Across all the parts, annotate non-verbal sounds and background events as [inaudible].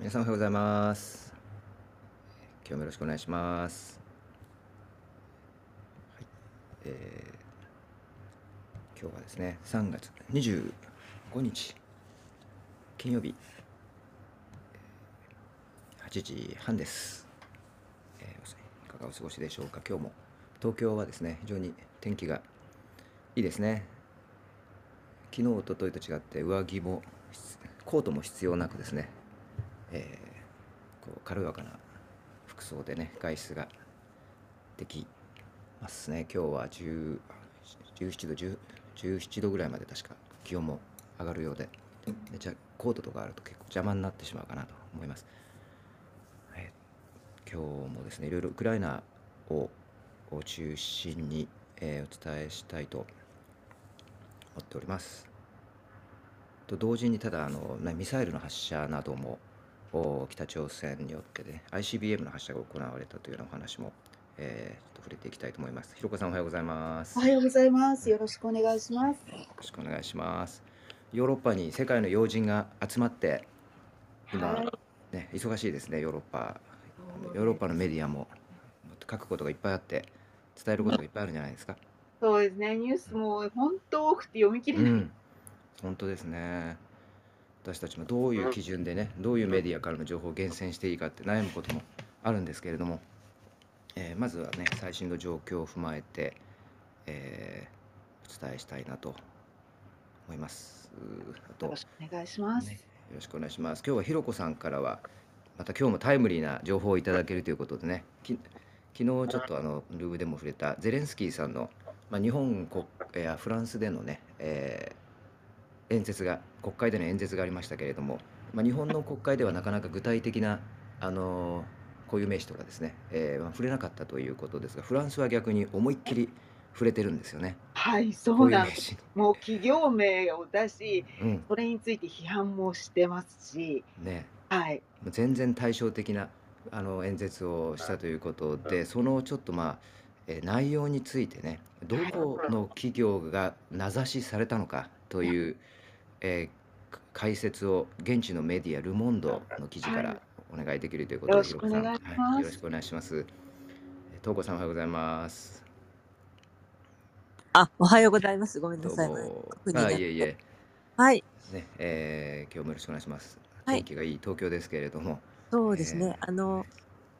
皆さんおはようございます。今日もよろしくお願いします。はい、えー、今日はですね、3月25日、金曜日、8時半です。えー、いかがお過ごしでしょうか？今日も東京はですね、非常に天気がいいですね。昨日、おとといと違って上着もコートも必要なくですね、えー、こう軽やかな服装でね外出ができますね。今日は17度10 17度ぐらいまで確か気温も上がるようで。めちゃコートとかあると結構邪魔になってしまうかなと思います、えー、今日もですねいろいろウクライナを中心に、えー、お伝えしたいと思っております。と同時にただあの、ね、ミサイルの発射なども北朝鮮によってね ICBM の発射が行われたというようなお話も、えー、ちょっと触れていきたいと思います。ひろこさんおはようございます。おはようございます。よろしくお願いします。よろしくお願いします。ヨーロッパに世界の要人が集まって今、はい、ね忙しいですねヨーロッパ。ヨーロッパのメディアも書くことがいっぱいあって伝えることがいっぱいあるんじゃないですか。そうですねニュースも本当多くて読み切れない。うん、本当ですね。私たちもどういう基準でねどういうメディアからの情報を厳選していいかって悩むこともあるんですけれども、えー、まずはね最新の状況を踏まえて、えー、お伝えしたいなと思います。あとよろしくお願いします、ね、よろしくお願いします。今日はひろこさんからはまた今日もタイムリーな情報をいただけるということでね昨日ちょっとあのルームでも触れたゼレンスキーさんの、まあ、日本国やフランスでのね、えー演説が国会での演説がありましたけれども、まあ、日本の国会ではなかなか具体的なあの固有名詞とかですね、えーまあ、触れなかったということですがフランスは逆に思いっきり触れてるんですよね。はいそうなんです。もう企業名を出し、うん、それについて批判もしてますし、ね。はい、全然対照的なあの演説をしたということでそのちょっとまあえ内容についてねどこの企業が名指しされたのかという、えー、解説を現地のメディアル・モンドの記事からお願いできるということで、よろしくお願いします。はい、よろしくお願いします。東子さんおはようございます。あ、おはようございます。ごめんなさい。あ、いえいえ。はい。ね、えー、今日もよろしくお願いします。天気がいい東京ですけれども。そうですね。えー、あの、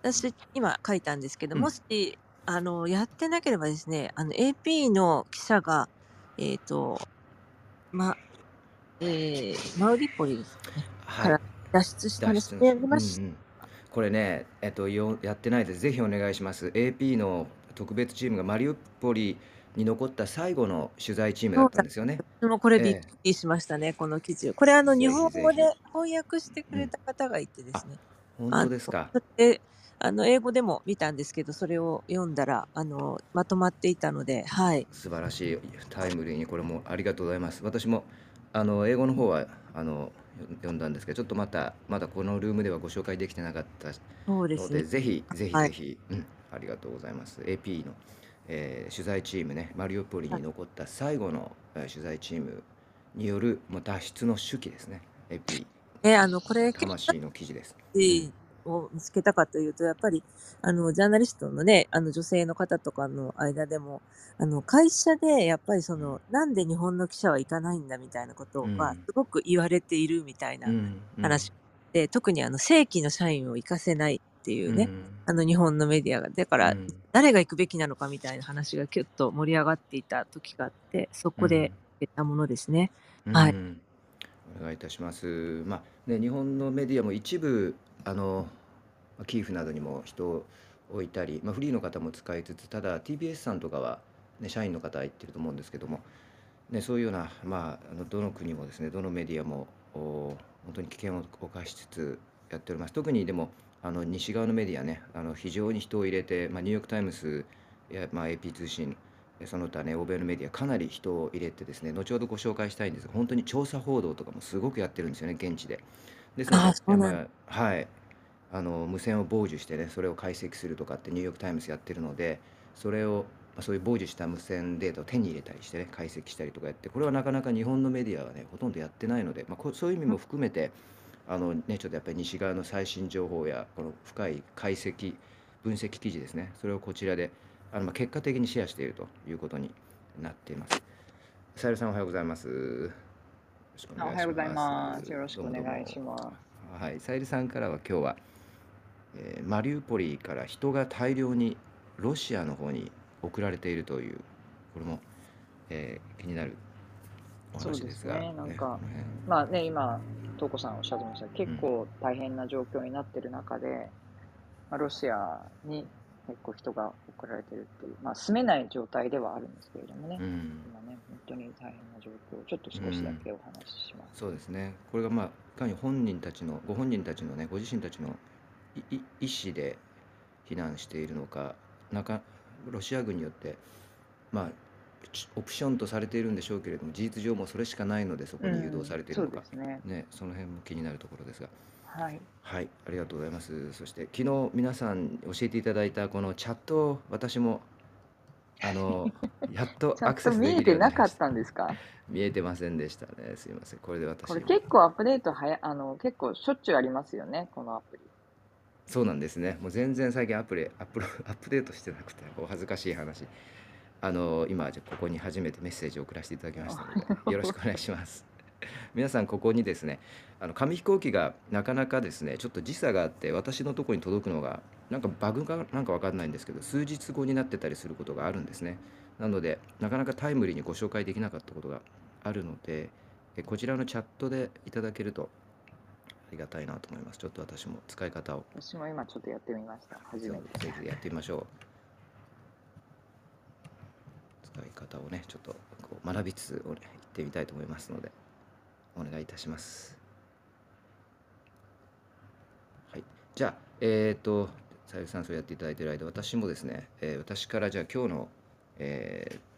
私、今書いたんですけど、うん、もし、あの、やってなければですね、あの、AP の記者が、えっ、ー、と、ま、えー、マウリポリですね。はから脱出した脱でありましうんうん。これね、えっと、よやってないです。ぜひお願いします。AP の特別チームがマリウポリに残った最後の取材チームだったんですよね。私もこれびっくりしましたね、この記事を。これあの日本語で翻訳してくれた方がいてですね。本当ですか？であの英語でも見たんですけど、それを読んだらあのまとまっていたので、はい。素晴らしいタイムリーにこれもありがとうございます。私もあの英語の方はあの読んだんですけどちょっとまたまだこのルームではご紹介できてなかったのでで、ね、ぜひぜひぜひ、はい、うん、ありがとうございます。AP の、えー、取材チームねマリオポリに残った最後の、はい、取材チームによる、まあ、脱出の手記ですね。AP えあのこれ魂の記事です。うんを見つけたかというと、やっぱり、あの、ジャーナリストのね、あの、女性の方とかの間でも、あの、会社で、やっぱりその、なんで日本の記者は行かないんだみたいなことが、すごく言われているみたいな話で、特にあの、正規の社員を行かせないっていうね、あの、日本のメディアが、だから、誰が行くべきなのかみたいな話がキュッと盛り上がっていた時があって、そこで得たものですね。はい。お願いいたします。まあね、日本のメディアも一部あのキーフなどにも人を置いたり、まあ、フリーの方も使いつつただ TBS さんとかは、ね、社員の方は言ってると思うんですけども、ね、そういうような、まあ、あのどの国もですねどのメディアも本当に危険を冒しつつやっております特にでもあの西側のメディアねあの非常に人を入れて、まあ、ニューヨーク・タイムズや、まあ、AP 通信その他ね欧米のメディアかなり人を入れてですね後ほどご紹介したいんですが本当に調査報道とかもすごくやってるんですよね現地で。ですので、はいあの無線を傍受してねそれを解析するとかってニューヨーク・タイムズやってるのでそれをまあそういう傍受した無線データを手に入れたりしてね解析したりとかやってこれはなかなか日本のメディアはねほとんどやってないので、まあ、そういう意味も含めてあのねちょっとやっぱり西側の最新情報やこの深い解析分析記事ですねそれをこちらであのまあ結果的にシェアしているということになっていますさゆりさんおはようございますおはようございまますす。よろしくお願いします。はいさゆりさんからは今日は、えーマリウポリから人が大量にロシアの方に送られているというこれも、えー気になるお話ですが。そうですね。なんかまあね、今、ト子さんおっしゃってました。結構大変な状況になっている中で、まあ、ロシアに結構人が送られてるっていう、まあ、住めない状態ではあるんですけれどもね、うん。今ね、本当に大変な状況をちょっと少しだけお話しします。そうですね。これがまあいかに本人たちのご本人たちのねご自身たちの意思で避難しているのか、なかロシア軍によってまあちオプションとされているんでしょうけれども、事実上もそれしかないのでそこに誘導されているのかうん、ね。ね、その辺も気になるところですが、はい。はい、ありがとうございます。そして昨日皆さん教えていただいたこのチャットを私もあの [laughs] やっとアクセスで見えてなきるようになりまし。かったたんですか？見えてませんでしたね。すいません。これで私これも結構アップデートはや、あの、結構しょっちゅうありますよね、このアプリ。そうなんですね。もう全然最近アプリアップロ [laughs] アップデートしてなくてお恥ずかしい話。あの今じゃあここに初めてメッセージを送らせていただきましたので [laughs] よろしくお願いします。[laughs] 皆さんここにですねあの紙飛行機がなかなかですねちょっと時差があって私のところに届くのがなんかバグがなんかわかんないんですけど数日後になってたりすることがあるんですね。なのでなかなかタイムリーにご紹介できなかったことがあるのでえこちらのチャットでいただけるとありがたいなと思います。ちょっと私も使い方を私も今ちょっとやってみました。初めて。ぜひやってみましょう。使い方をね、ちょっとこう学びつつ、ね、行ってみたいと思いますので、お願いいたします。はい。じゃあ、えっ、と、さゆりさん、そうやっていただいている間、私もですね、えー私からじゃあ今日の、えー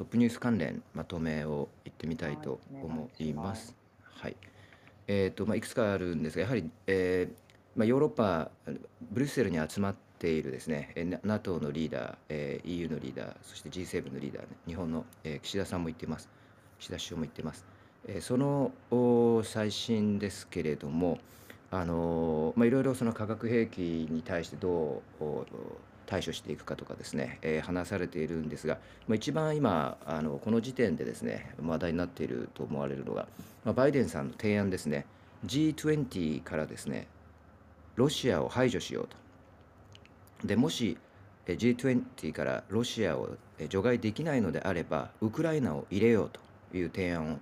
トップニュース関連まとめを言ってみたいとはい思います。はい。えっ、と、まあ、いくつかあるんですが、やはり、えーまあ、ヨーロッパ、ブリュッセルに集まっているですね、えー Na- NATO のリーダー、えー EU のリーダー、そして G7 のリーダー、ね、日本の、えー岸田さんも言っています。岸田首相も言っています。えーそのお最新ですけれども、あのーまあ、いろいろその化学兵器に対してどうお対処していくかとかですね、えー話されているんですが、まあ、一番今あのこの時点でですね話題になっていると思われるのが、まあ、バイデンさんの提案ですね。G20 からですねロシアを排除しようと。でもしえー G20 からロシアをえー除外できないのであればウクライナを入れようという提案を、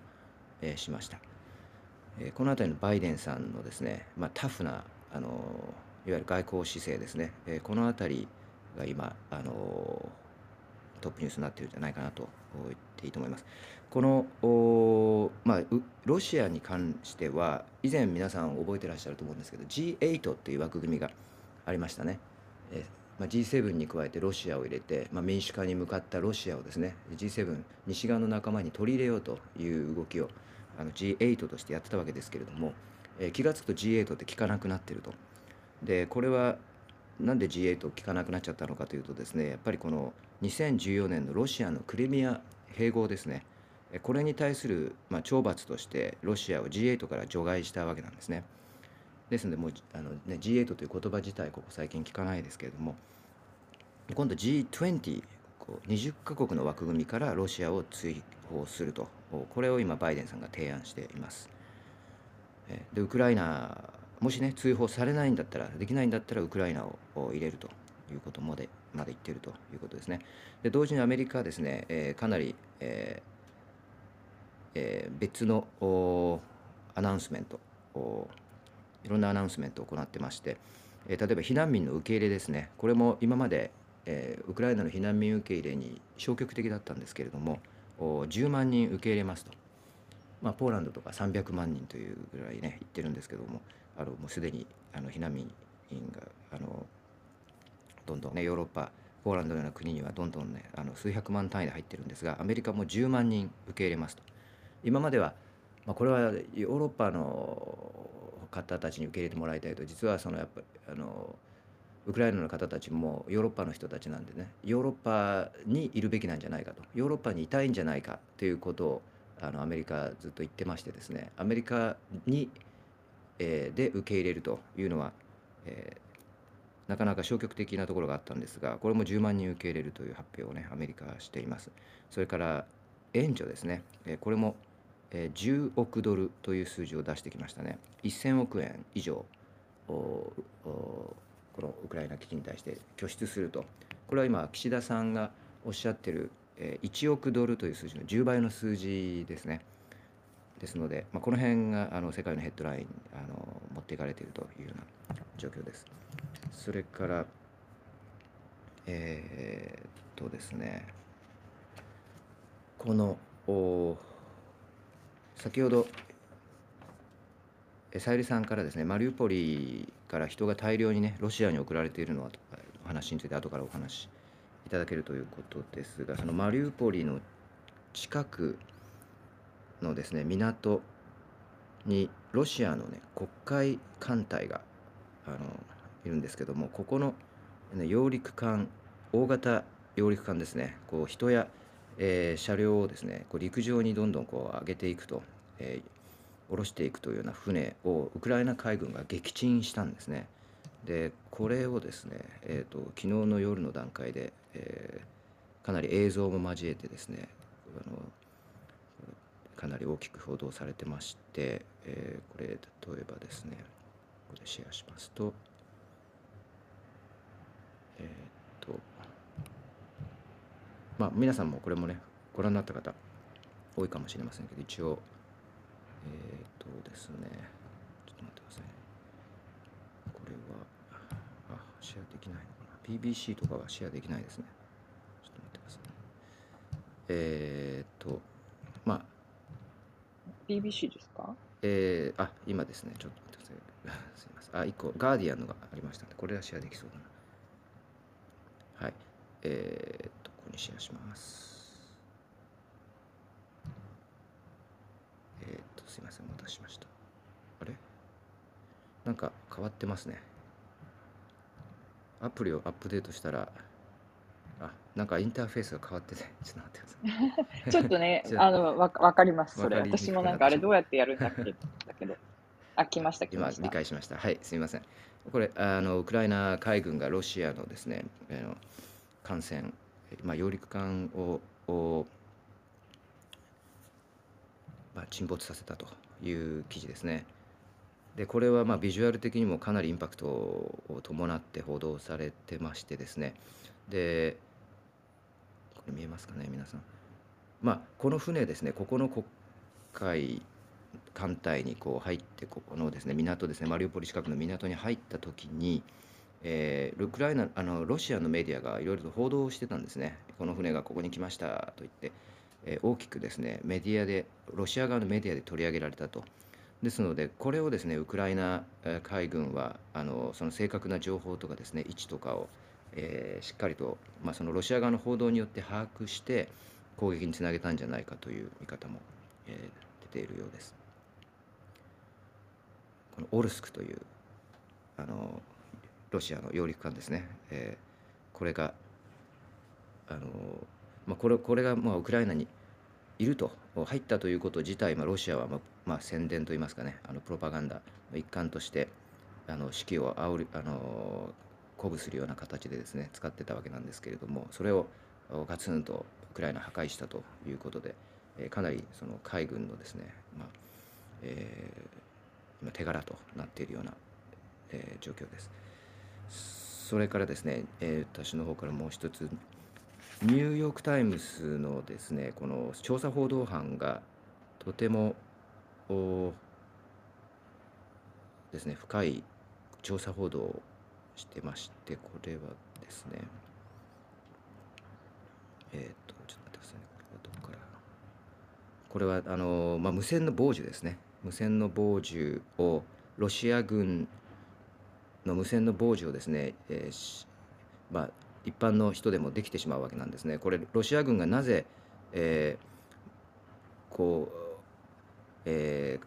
えーしました、えーこの辺りのバイデンさんのですね、まあ、タフなあのいわゆる外交姿勢ですね、えーこの辺りが今、あのトップニュースになってるんじゃないかなと言っていいと思います。このまあ、ロシアに関しては以前皆さん覚えてらっしゃると思うんですけど G8 っていう枠組みがありましたね。えまあ、G7 に加えてロシアを入れて、まあ、民主化に向かったロシアをですね G7 西側の仲間に取り入れようという動きをあの G8 としてやってたわけですけれども、え気が付くと G8 って聞かなくなってると。でこれはなんで G8 を聞かなくなっちゃったのかというとですねやっぱりこの2014年のロシアのクリミア併合ですねこれに対する、まあ、懲罰としてロシアを G8 から除外したわけなんですね。ですのでもうあの、ね、G8 という言葉自体ここ最近聞かないですけれども今度 G20 こう20カ国の枠組みからロシアを追放するとこれを今バイデンさんが提案しています。でウクライナもしね追放されないんだったらできないんだったらウクライナを入れるということまでまで言っているということですね。で同時にアメリカはですね、えーかなり、えーえー別のアナウンスメントいろんなアナウンスメントを行ってまして、えー例えば避難民の受け入れですね。これも今まで、えーウクライナの避難民受け入れに消極的だったんですけれども10万人受け入れますと。まあ、ポーランドとか300万人というぐらいね言ってるんですけども。あのもうすでにあの避難民があのどんどんねヨーロッパポーランドのような国にはどんどんねあの数百万単位で入ってるんですがアメリカも10万人受け入れますと。今までは、まあ、これはヨーロッパの方たちに受け入れてもらいたいと。実はそのやっぱりあのウクライナの方たちもヨーロッパの人たちなんでね。ヨーロッパにいるべきなんじゃないかと。ヨーロッパにいたいんじゃないかということをあのアメリカずっと言ってましてですね。アメリカにえーで受け入れるというのは、えーなかなか消極的なところがあったんですがこれも10万人受け入れるという発表をねアメリカはしています。それから援助ですね、えーこれも、え10億ドルという数字を出してきましたね。1000億円以上このウクライナ危機に対して拠出すると。これは今岸田さんがおっしゃってる、1億ドルという数字の10倍の数字ですね。ですので、まあ、この辺があの世界のヘッドラインあの持っていかれているというような状況です。それから、えーっとですね、このお先ほど、えさゆりさんからですね、マリウポリから人が大量にね、ロシアに送られているのはとかお話について後からお話いただけるということですが、そのマリウポリの近くのですね港にロシアのね黒海艦隊があのいるんですけどもここの、ね、揚陸艦大型揚陸艦ですねこう人や、えー車両をですねこう陸上にどんどんこう上げていくと、えー下ろしていくというような船をウクライナ海軍が撃沈したんですね。でこれをですね、えー、と昨日の夜の段階で、えーかなり映像も交えてですねあのかなり大きく報道されてまして、えーこれ例えばですねここでシェアしますとえーっとまあ皆さんもこれもねご覧になった方多いかもしれませんけど一応えーっとですねちょっと待ってくださいこれはあシェアできないのかな。PBC とかはシェアできないですね。ちょっと待ってくださいえーっと BBC ですか？えー、あ、今ですね、ちょっと待ってください。[laughs] すいません。あ、1個、ガーディアンのがありましたので、これはシェアできそうだな。はい。えーっと、ここにシェアします。えーっと、すいません、お待たせしました。あれ？なんか変わってますね。アプリをアップデートしたら、あ、なんかインターフェースが変わってて、[laughs] ちょっと待ってください。[laughs] ちょっとね [laughs] ああの、わかわかります、それ。私もなんかあれどうやってやるんだっけだけど。あ、来ました、来今ました。理解しました。はい、すみません。これあのウクライナ海軍がロシアのですね、あの艦船、まあ揚陸艦ををまあ沈没させたという記事ですね。でこれはまあビジュアル的にもかなりインパクトを伴って報道されてましてですね。で見えますかね皆さん。まあこの船ですねここの黒海艦隊にこう入ってここのですね港ですねマリウポリ近くの港に入った時に、えーウクライナあのロシアのメディアがいろいろと報道してたんですねこの船がここに来ましたと言って、えー大きくですねメディアでロシア側のメディアで取り上げられたとですのでこれをですねウクライナ海軍はあのその正確な情報とかですね位置とかを、えーしっかりと、まあ、そのロシア側の報道によって把握して攻撃につなげたんじゃないかという見方も、えー出ているようです。このオルスクというあのロシアの揚陸艦ですね、えーこれがあの、まあ、これこれがまあウクライナにいると入ったということ自体、まあ、ロシアは、まあまあ、宣伝といいますかねあのプロパガンダの一環としてあの士気を煽るあの鼓舞するような形でですね使ってたわけなんですけれどもそれをガツンとウクライナ破壊したということで、えかなりその海軍のですね、まあえー今手柄となっているような、えー状況です。それからですね、えー私の方からもう一つニューヨーク・タイムズのですねこの調査報道班がとてもおですね深い調査報道をしてましてこれはですねえっ、とちょっと待ってくださいね。これはどこから？これはあの、まあ、無線の傍受ですね。無線の傍受をロシア軍の無線の傍受をですね、えーしまあ、一般の人でもできてしまうわけなんですね。これロシア軍がなぜ、えーこう、えー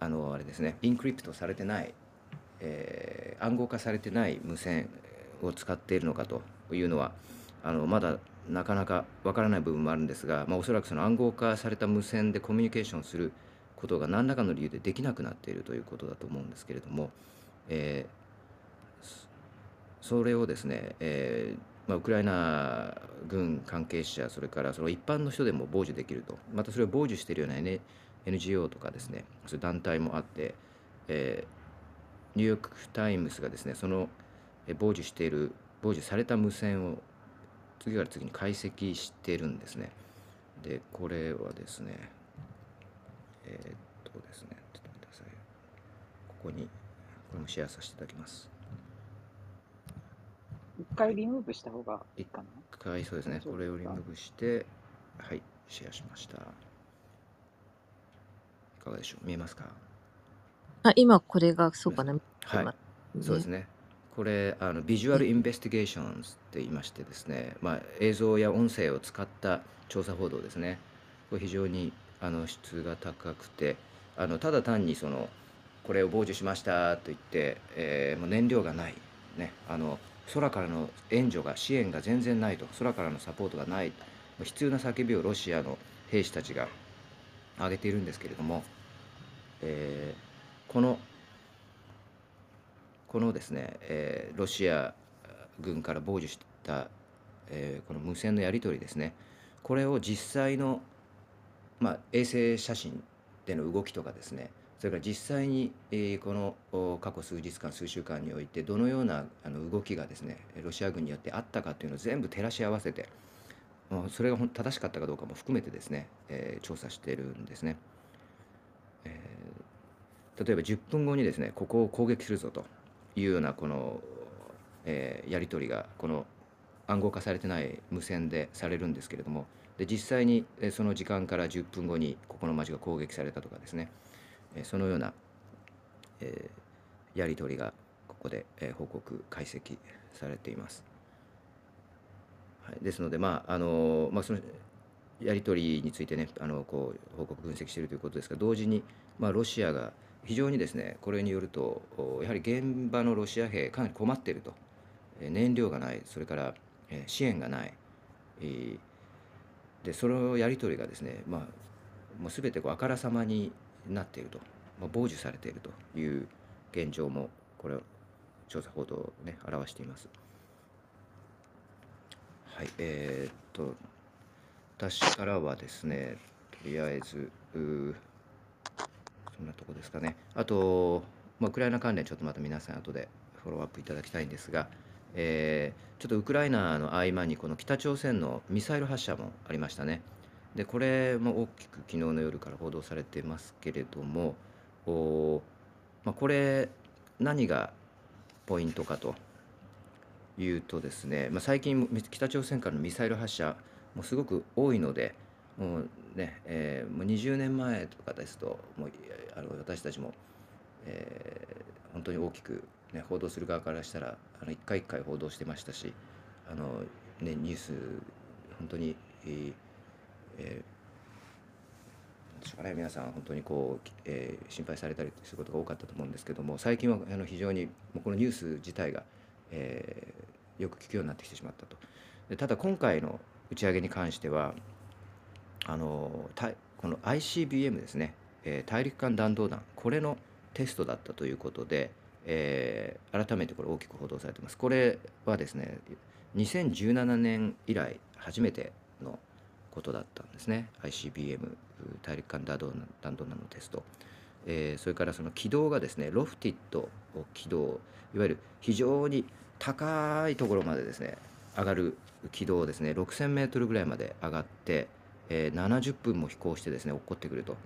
あのあれですねインクリプトされてない、えー暗号化されてない無線を使っているのかというのはあのまだなかなかわからない部分もあるんですが、まあ、おそらくその暗号化された無線でコミュニケーションすることが何らかの理由でできなくなっているということだと思うんですけれども、えーそれをですね、えーまあ、ウクライナ軍関係者それからその一般の人でも傍受できると。またそれを傍受しているような、N、NGO とかですねそういう団体もあって、えーニューヨーク・タイムズがですねそのえー傍受している傍受された無線を次から次に解析しているんですね。でこれはですねえーっとですねちょっと待ってくださいここにこれもシェアさせていただきます。一回リムーブした方がいいかな？一回そうですねこれをリムーブしてはいシェアしました。いかがでしょう？見えますか？あ、今これがそうかな。はい。今そうですね。これあの Visual Investigations って言いましてですね、まあ、映像や音声を使った調査報道ですね。これ非常にあの質が高くて。あのただ単にそのこれを傍受しましたと言って、えーもう燃料がない、ね、あの空からの援助が支援が全然ないと。空からのサポートがない。必要な叫びをロシアの兵士たちが上げているんですけれども、えーこのこのですね、えーロシア軍から傍受した、えーこの無線のやり取りですねこれを実際の、まあ、衛星写真での動きとかですねそれから実際に、えこの過去数日間数週間においてどのようなあの動きがですねロシア軍によってあったかというのを全部照らし合わせてそれが正しかったかどうかも含めてですね、え調査しているんですね。例えば10分後にですねここを攻撃するぞというようなこの、えーやり取りがこの暗号化されてない無線でされるんですけれどもで実際にその時間から10分後にここの町が攻撃されたとかですね、そのような、えーやり取りがここで、えー報告解析されています。はい、ですのでまああのまあそのやり取りについてねあのこう報告分析しているということですが同時に、まあ、ロシアが非常にですねこれによるとやはり現場のロシア兵かなり困っていると、燃料がないそれから、支援がない、でそのやり取りがですね、まあ、もう全てこうあからさまになっていると、まあ、傍受されているという現状もこれを調査報道をね表しています。はいえーっと私からはですねとりあえずそんなとこですかね。あと、まあ、ウクライナ関連ちょっとまた皆さん後でフォローアップいただきたいんですが、えーちょっとウクライナの合間にこの北朝鮮のミサイル発射もありましたね。でこれも大きく昨日の夜から報道されてますけれどもお、まあ、これ何がポイントかというとですね、まあ、最近北朝鮮からのミサイル発射もすごく多いのでもうね、えーもう20年前とかですともうあの私たちも、えー本当に大きく、ね、報道する側からしたらあの一回一回報道してましたしあの、ね、ニュース本当に、えーえーしね、皆さん本当にこう、えー心配されたりすることが多かったと思うんですけども最近はあの非常にもうこのニュース自体が、えーよく聞くようになってきてしまったと。でただ今回の打ち上げに関してはあのこの ICBM ですね、えー大陸間弾道弾。これのテストだったということで、えー改めてこれ大きく報道されてます。これはですね2017年以来初めてのことだったんですね。ICBM 大陸間弾道弾弾道弾のテスト、えーそれからその軌道がですねロフティッド軌道いわゆる非常に高いところまでですね上がる軌道ですね6000メートルぐらいまで上がって、えー70分も飛行してですね落っこってくると。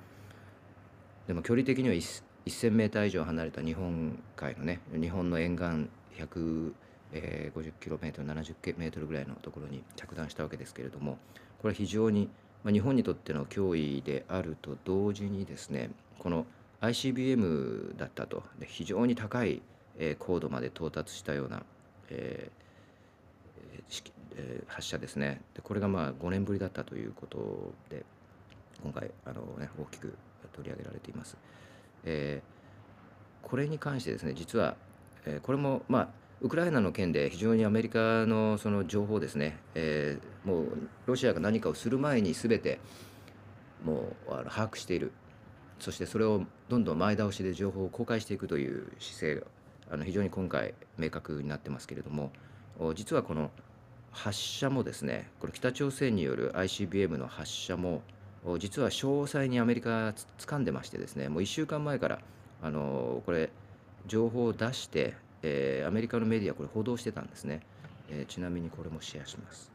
でも距離的には1 1000メーター以上離れた日本海のね日本の沿岸150キロメートル70メートルぐらいのところに着弾したわけですけれどもこれは非常に、まあ、日本にとっての脅威であると同時にですねこの ICBM だったと。で非常に高い、えー高度まで到達したような、えーえー発射ですねでこれがまあ5年ぶりだったということで今回あの、ね、大きく取り上げられています。えーこれに関してですね実は、えーこれもまあウクライナの件で非常にアメリカのその情報ですね、えーもうロシアが何かをする前に全てもうあの把握しているそしてそれをどんどん前倒しで情報を公開していくという姿勢があの非常に今回明確になってますけれども実はこの発射もですねこれ北朝鮮による ICBM の発射も実は詳細にアメリカつ掴んでましてですねもう1週間前からあのこれ情報を出して、えーアメリカのメディアこれ報道してたんですね、えーちなみにこれもシェアします。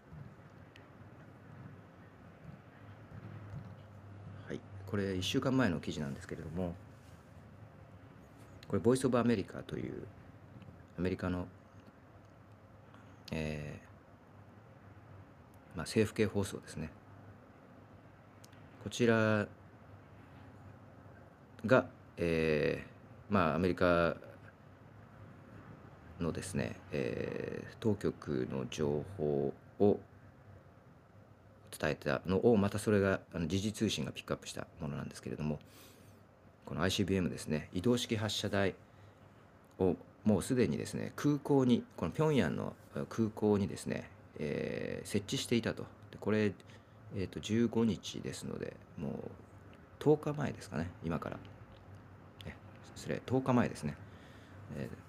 はい。これ1週間前の記事なんですけれどもこれボイス・オブ・アメリカというアメリカの、えーまあ、政府系放送ですね。こちらが、えーまあ、アメリカのですね、えー当局の情報を伝えたのをまたそれがあの時事通信がピックアップしたものなんですけれどもこの ICBM ですね移動式発射台をもうすでにですね空港にこの平壌の空港にですね、えー設置していたと。でこれ、えー、と15日ですのでもう10日前ですかね今から。失礼10日前ですね、えー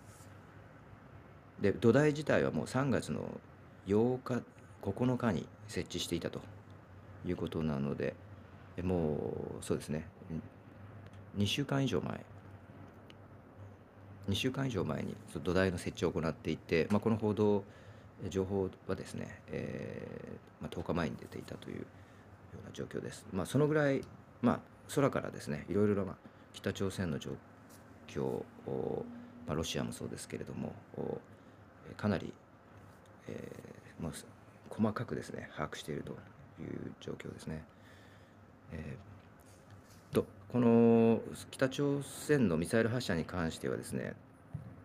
で土台自体はもう3月の8日9日に設置していたということなのでもうそうですね。2週間以上前。2週間以上前に土台の設置を行っていて、まあ、この報道情報はですね、えーまあ、10日前に出ていたというような状況です。まあ、そのぐらい、まあ、空からですねいろいろな、北朝鮮の状況、まあ、ロシアもそうですけれどもかなり、えーまあ、す細かくですね把握しているという状況ですね。えーとこの北朝鮮のミサイル発射に関してはですね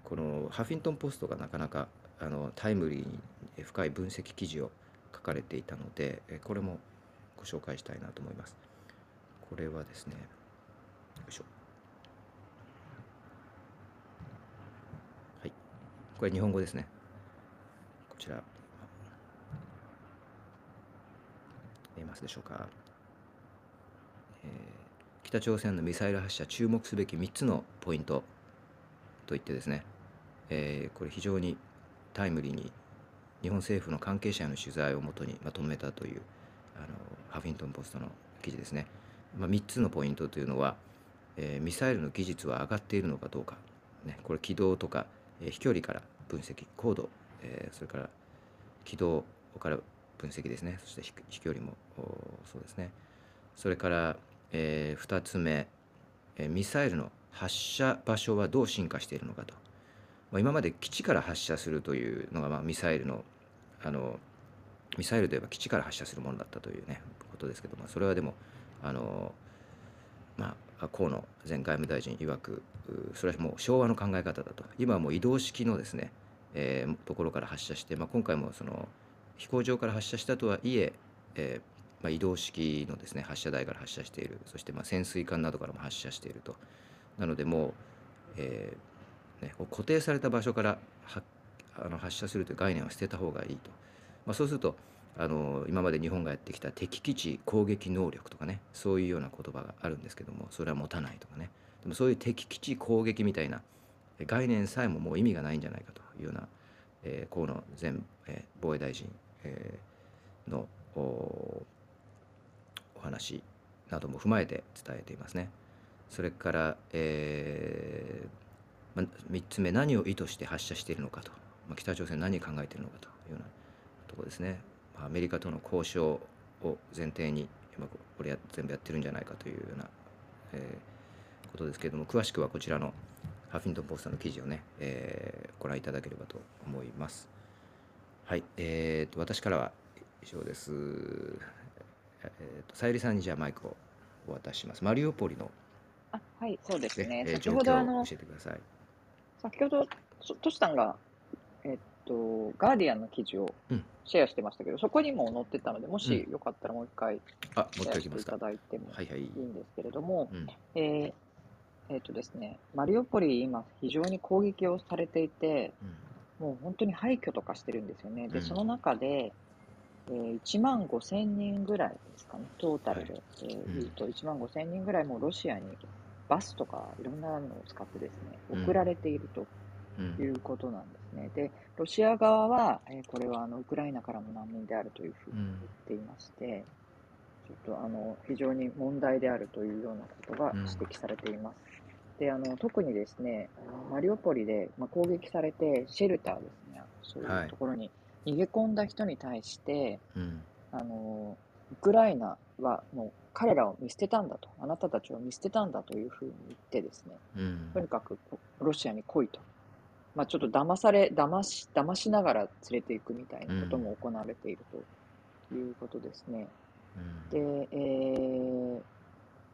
このハフィントン・ポストがなかなかあのタイムリーに深い分析記事を書かれていたのでえこれもご紹介したいなと思います。これはですねよいしょ。はい。これ日本語ですね。こちら。見えますでしょうか、えー北朝鮮のミサイル発射注目すべき3つのポイントといってですね、えーこれ非常にタイムリーに日本政府の関係者への取材をもとにまとめたというあのハフィントン・ポストの記事ですね、まあ、3つのポイントというのは、えーミサイルの技術は上がっているのかどうか、ね、これ軌道とか、えー飛距離から分析高度、えーそれから軌道から分析ですね。そして飛距離もそうですね。それから、え2つ目、えーミサイルの発射場所はどう進化しているのかと、まあ、今まで基地から発射するというのが、まあ、ミサイルのあのミサイルといえば基地から発射するものだったというねことですけどもそれはでもあのまあ河野前外務大臣曰くそれはもう昭和の考え方だと。今はもう移動式のですね、えーところから発射して、まあ、今回もその飛行場から発射したとはいええーまあ、移動式のですね発射台から発射している。そしてま潜水艦などからも発射していると。なのでもう、えーね、こう固定された場所からあの発射するという概念は捨てた方がいいと、まあ、そうするとあの今まで日本がやってきた敵基地攻撃能力とかねそういうような言葉があるんですけどもそれは持たないとかねでもそういう敵基地攻撃みたいな概念さえももう意味がないんじゃないかというような、えー河野前、えー防衛大臣、えーのおお話なども踏まえて伝えていますね。それから、えーま、3つ目何を意図して発射しているのかと、まあ、北朝鮮何を考えているのかというようなところですね。まあアメリカとの交渉を前提に、まあ、ここれや全部やってるんじゃないかというような、えーことですけれども詳しくはこちらのハフィントン・ポストの記事をね、えーご覧いただければと思います。はい、えー、と私からは以上です。えー、とさゆりさんにじゃあマイクをお渡しします。マリウポリの、あはい、そうですねえー状ほどあの教えてください。先ほど、そトシさんが、えっと、ガーディアンの記事をうん。シェアしてましたけど、そこにも載ってたので、もしうよかったらもう一回あ、もう一ていた。だいてもはいはい。いいんですけれども、うん、えーえっとですね、マリウポリ、今、非常に攻撃をされていて、うん、もう本当に廃墟とかしてるんですよね。で、うん。その中で、えー1万5千人ぐらいですかね、トータルで、えーうん。言うと1万5千人ぐらいもうロシアにバスとかいろんなのを使ってですね、うん。送られているとうん。いうことなんですね。で、ロシア側は、えーこれはあのウクライナからの難民であるというふうに言っていまして、ちょっとあの非常に問題であるというようなことがうん。指摘されています。であの特にですね、マリオポリで、まあ、攻撃されて、シェルターですね、そうはい。いうところに逃げ込んだ人に対して、うん。あのウクライナはもう彼らを見捨てたんだと、あなたたちを見捨てたんだというふうに言ってですね、うん。とにかくロシアに来いと。まあ、ちょっと騙され、騙し、騙しながら連れていくみたいなことも行われているということですね。で、えー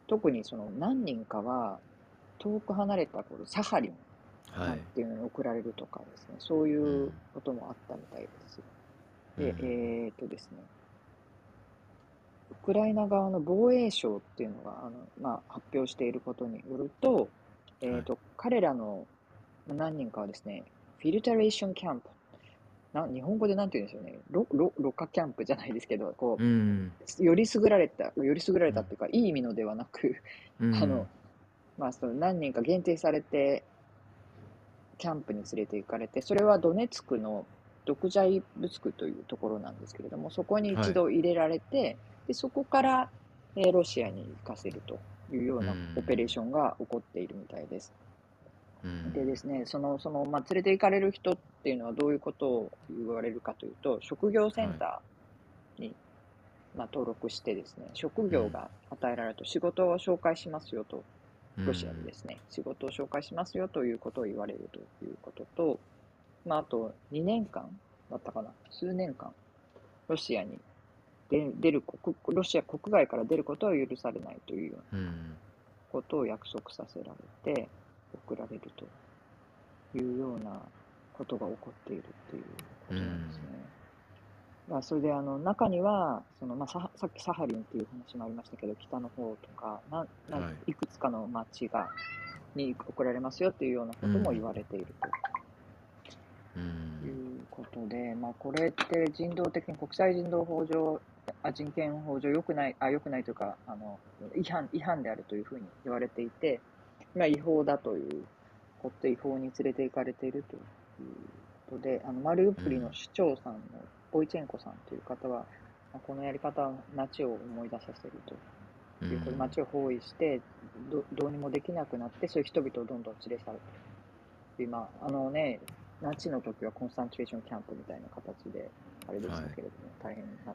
特にその何人かは遠く離れたこのサハリンはいっていうのに送られるとかですね、そういうこともあったみたいです。で、うん。えーっとですね、ウクライナ側の防衛省っていうのがあの、まあ、発表していることによると、えーっと彼らの何人かはですね、フィルタレーションキャンプ、な日本語でなんて言うんでしょうね、ろろろ過キャンプじゃないですけど、こう、うん。より優れた、より優れたっていうか、いい意味のではなく、うん。あの、まあ、その何人か限定されて、キャンプに連れて行かれて、それはドネツクのドクジャイブツクというところなんですけれども、そこに一度入れられて、でそこから、えーロシアに行かせるというようなうん。オペレーションが起こっているみたいです。うん。でですね、その、その、まあ、連れて行かれる人っていうのはどういうことを言われるかというと、職業センターに、まあ、登録してですね、職業が与えられると仕事を紹介しますよと、ロシアでですね、仕事を紹介しますよということを言われるということと、まあ、あと2年間だったかな、数年間、ロシアに出出る国、ロシア国外から出ることは許されないというようなうん。ことを約束させられて送られるというようなことが起こっているっていうことなんですね。まあ、それであの中にはその、まあ、ささっきサハリンっていう話もありましたけど北の方とかななはい。いくつかの町がに送られますよっていうようなことも言われているうというん。ことで、まあ、これって人道的に国際人道法上あ人権法上良くないあ良くないというかあの違反違反であるというふうに言われていて、まあ、違法だということで違法に連れて行かれているということであのマリウポリの市長さんのボイチェンコさんという方は、まあこのやり方は街を思い出させるとうんいうことで街を包囲してどどうにもできなくなってそういう人々をどんどん連れ去るという、まあ、あのねナチの時はコンサントレーションキャンプみたいな形であれでしたけれども、大変な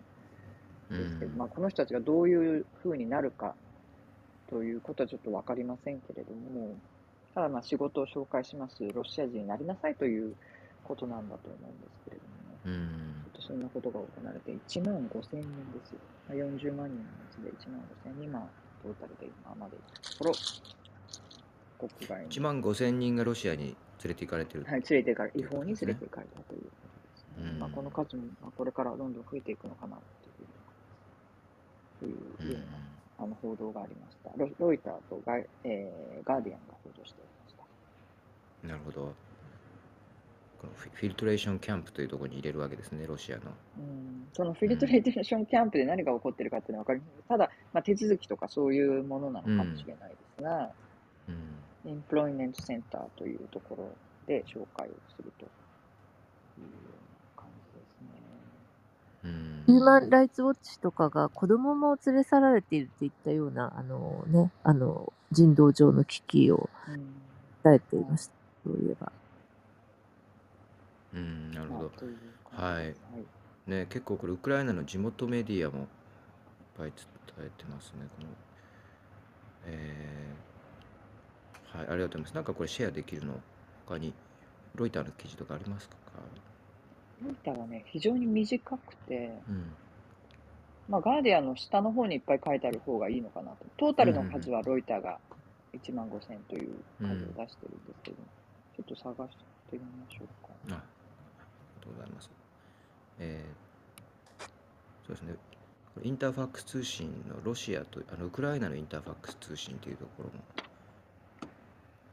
ですけど、まあ、この人たちがどういうふうになるかということはちょっと分かりませんけれども、ただまあ仕事を紹介します、ロシア人になりなさいということなんだと思うんですけれども、うん。ちょっとそんなことが行われて、1万5千人ですよ。まあ40万人のうちで1万5千人、まあ、トータルで今までのところ、国外に、1万5千人がロシアに連れて行かれてる。はい、連れて行かれ、違法に連れて行かれたということですね。うん。まあ、この数もまあこれからどんどん増えていくのかなというようなあの報道がありました。ロロイターとガ,、えーガーディアンが報道しておりました。なるほど。このフィルトレーションキャンプというところに入れるわけですね、ロシアの。うんそのフィルトレーションキャンプで何が起こってるかっていうのは分かりません。ただ、まあ、手続きとかそういうものなのかもしれないですが、うんエンプロイメントセンターというところで紹介をするというようヒューマン・ライツ・ウォッチとかが子供も連れ去られているといったような、あのね、あの、人道上の危機をうん伝えていました。そういえば。うん、なるほど。はいね、結構これウクライナの地元メディアもいっぱい伝えてますね。このえーはい、ありがとうございます。なんかこれシェアできるの他にロイターの記事とかありますか？ロイターはね、非常に短くて、うん。まあ、ガーディアンの下の方にいっぱい書いてある方がいいのかなと。トータルの数はロイターが1万5000という数を出してるんですけど、ちょっと探してみましょうか。あ、ありがとうございます。えーそうですね。インターファックス通信のロシアとあのウクライナのインターファックス通信というところも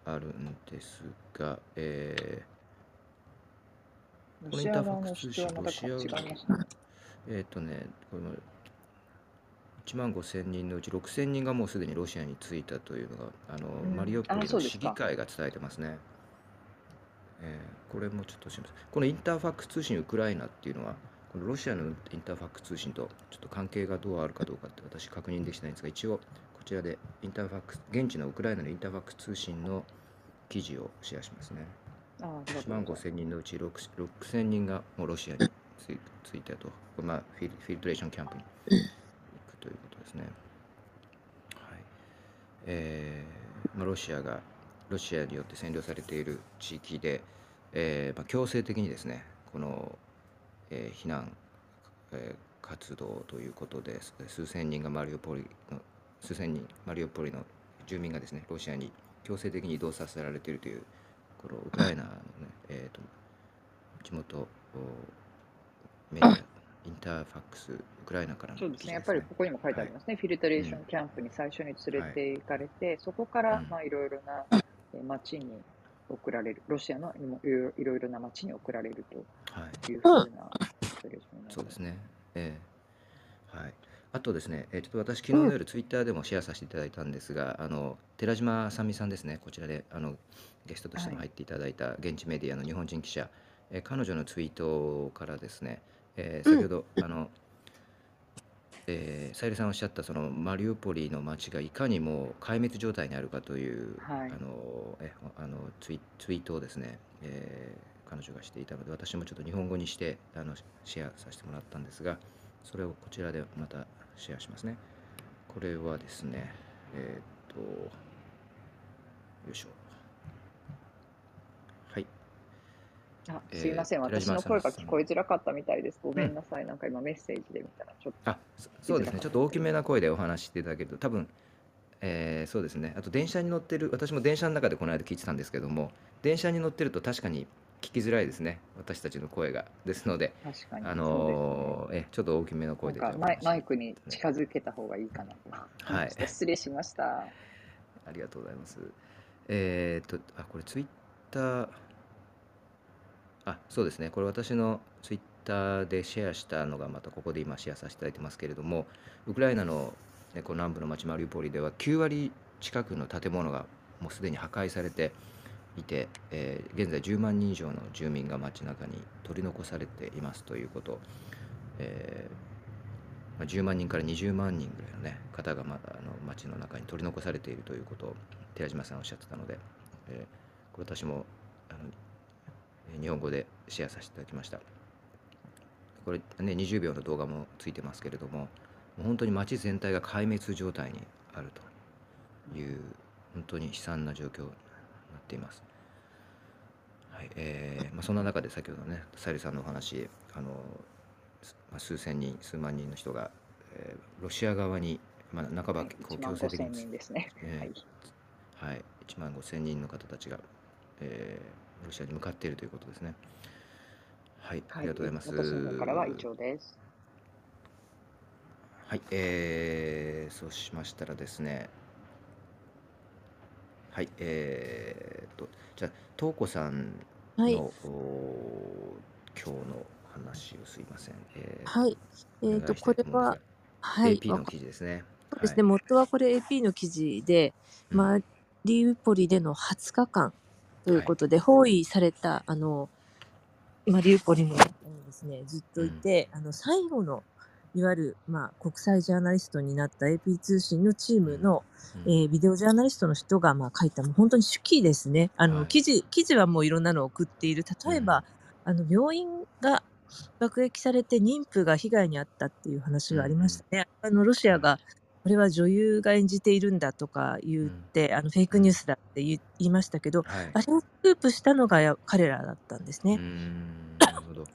あるんですが、えロシア側の主張はまた違いますね。ーえーっとね、これも1万5000人のうち6000人がもうすでにロシアに着いたというのがあの、うんマリオポリの市議会が伝えてますね。えーこれもちょっとします。このインターファックス通信ウクライナっていうのは、このロシアのインターファックス通信とちょっと関係がどうあるかどうかって私確認できてないんですが、一応こちらでインターファックス、現地のウクライナのインターファックス通信の記事をシェアしますね。1万5000人のうち6 6000人がもうロシアについたと、まあ、フィフィルトレーションキャンプに行くということですね。はい。えーまあ、ロシアがロシアによって占領されている地域で、えーまあ、強制的にですねこの、えー避難、えー活動ということで数千人がマリウポリの数千人マリウポリの住民がですねロシアに強制的に移動させられているというこのウクライナのね、えー、と地元おメディアインターファックスウクライナからのそうですね、やっぱりここにも書いてありますね、フィルトレーションキャンプに最初に連れて行かれて、そこからうん。まあいろいろなえー町に送られる、ロシアのいろいろな町に送られるはいというふうなフィルトレーションになります。そうですね。ええ。はい。あとですね、えーちょっと私、昨日の夜、ツイッターでもシェアさせていただいたんですが、あの寺島あさみさんですね、こちらであのゲストとしても入っていただいた現地メディアの日本人記者、えー彼女のツイートからですね、えー先ほど、あの、えーさゆりさんおっしゃったそのマリウポリの町がいかにも壊滅状態にあるかという、はい。あのえあのツイツイートをですね、えー彼女がしていたので私もちょっと日本語にしてあのシェアさせてもらったんですがそれをこちらでまたシェアしますね。これはですねえーっとよいしょ。はい。あえーすいません、寺島私の声が聞こえづらかったみたいです。ごめんなさい、なんか今メッセージで見たらちょっと。あそそうですね。ちょっと大きめな声でお話ししていただけると多分、えーそうですね。あと電車に乗ってる私も電車の中でこの間聞いてたんですけども電車に乗ってると確かに聞きづらいですね私たちの声がですので確かに。あのーえちょっと大きめの声でマイマイクに近づけた方がいいかなと。はい失礼しました。ありがとうございます。えーっと、あ、これツイッター、あ、そうですね。これ私のツイッターでシェアしたのがまたここで今シェアさせていただいてますけれども、ウクライナの、ね、この南部の町マリウポリでは9割近くの建物がもうすでに破壊されていて、えー現在10万人以上の住民が街中に取り残されていますということ、えーまあ、10万人から20万人ぐらいの、ね、方がまだあの街の中に取り残されているということを寺島さんおっしゃってたので、えーこれ私もあのえー日本語でシェアさせていただきました。これね20秒の動画もついてますけれどももう本当に街全体が壊滅状態にあるという本当に悲惨な状況なっています。はいえーまあ、そんな中で先ほどねさゆりさんのお話あの、すまあ、数千人数万人の人が、えーロシア側に、まあ、半ばこう1万5千強制的に人ですね。えはい。はい、1万5千人の方たちが、えーロシアに向かっているということですね。はい、ありがとうございます。私の方からは以上です。はい、えー、そうしましたらですね、はい、えー、と、じゃあ、とうこさんの、はい。お今日の話をすいません。えーはい。えっ、と、お願いしたこれは、いと思うんですがはい。AP の記事ですね。そうですね。元はこれ AP の記事で、うんマリウポリでの20日間ということで、包囲された、あの、マリウポリにですね、ずっといて、あの、最後の、いわゆる、まあ、国際ジャーナリストになった AP 通信のチームの、うんえービデオジャーナリストの人が、まあ、書いた、もう本当に手記ですね。あの、はい記事、記事はもういろんなのを送っている。例えば、あの、病院が爆撃されて妊婦が被害に遭ったっていう話がありましたね。あの、ロシアが、これは女優が演じているんだとか言って、あの、フェイクニュースだって言いましたけど、はい、あれをスクープしたのがや彼らだったんですね。なるほど。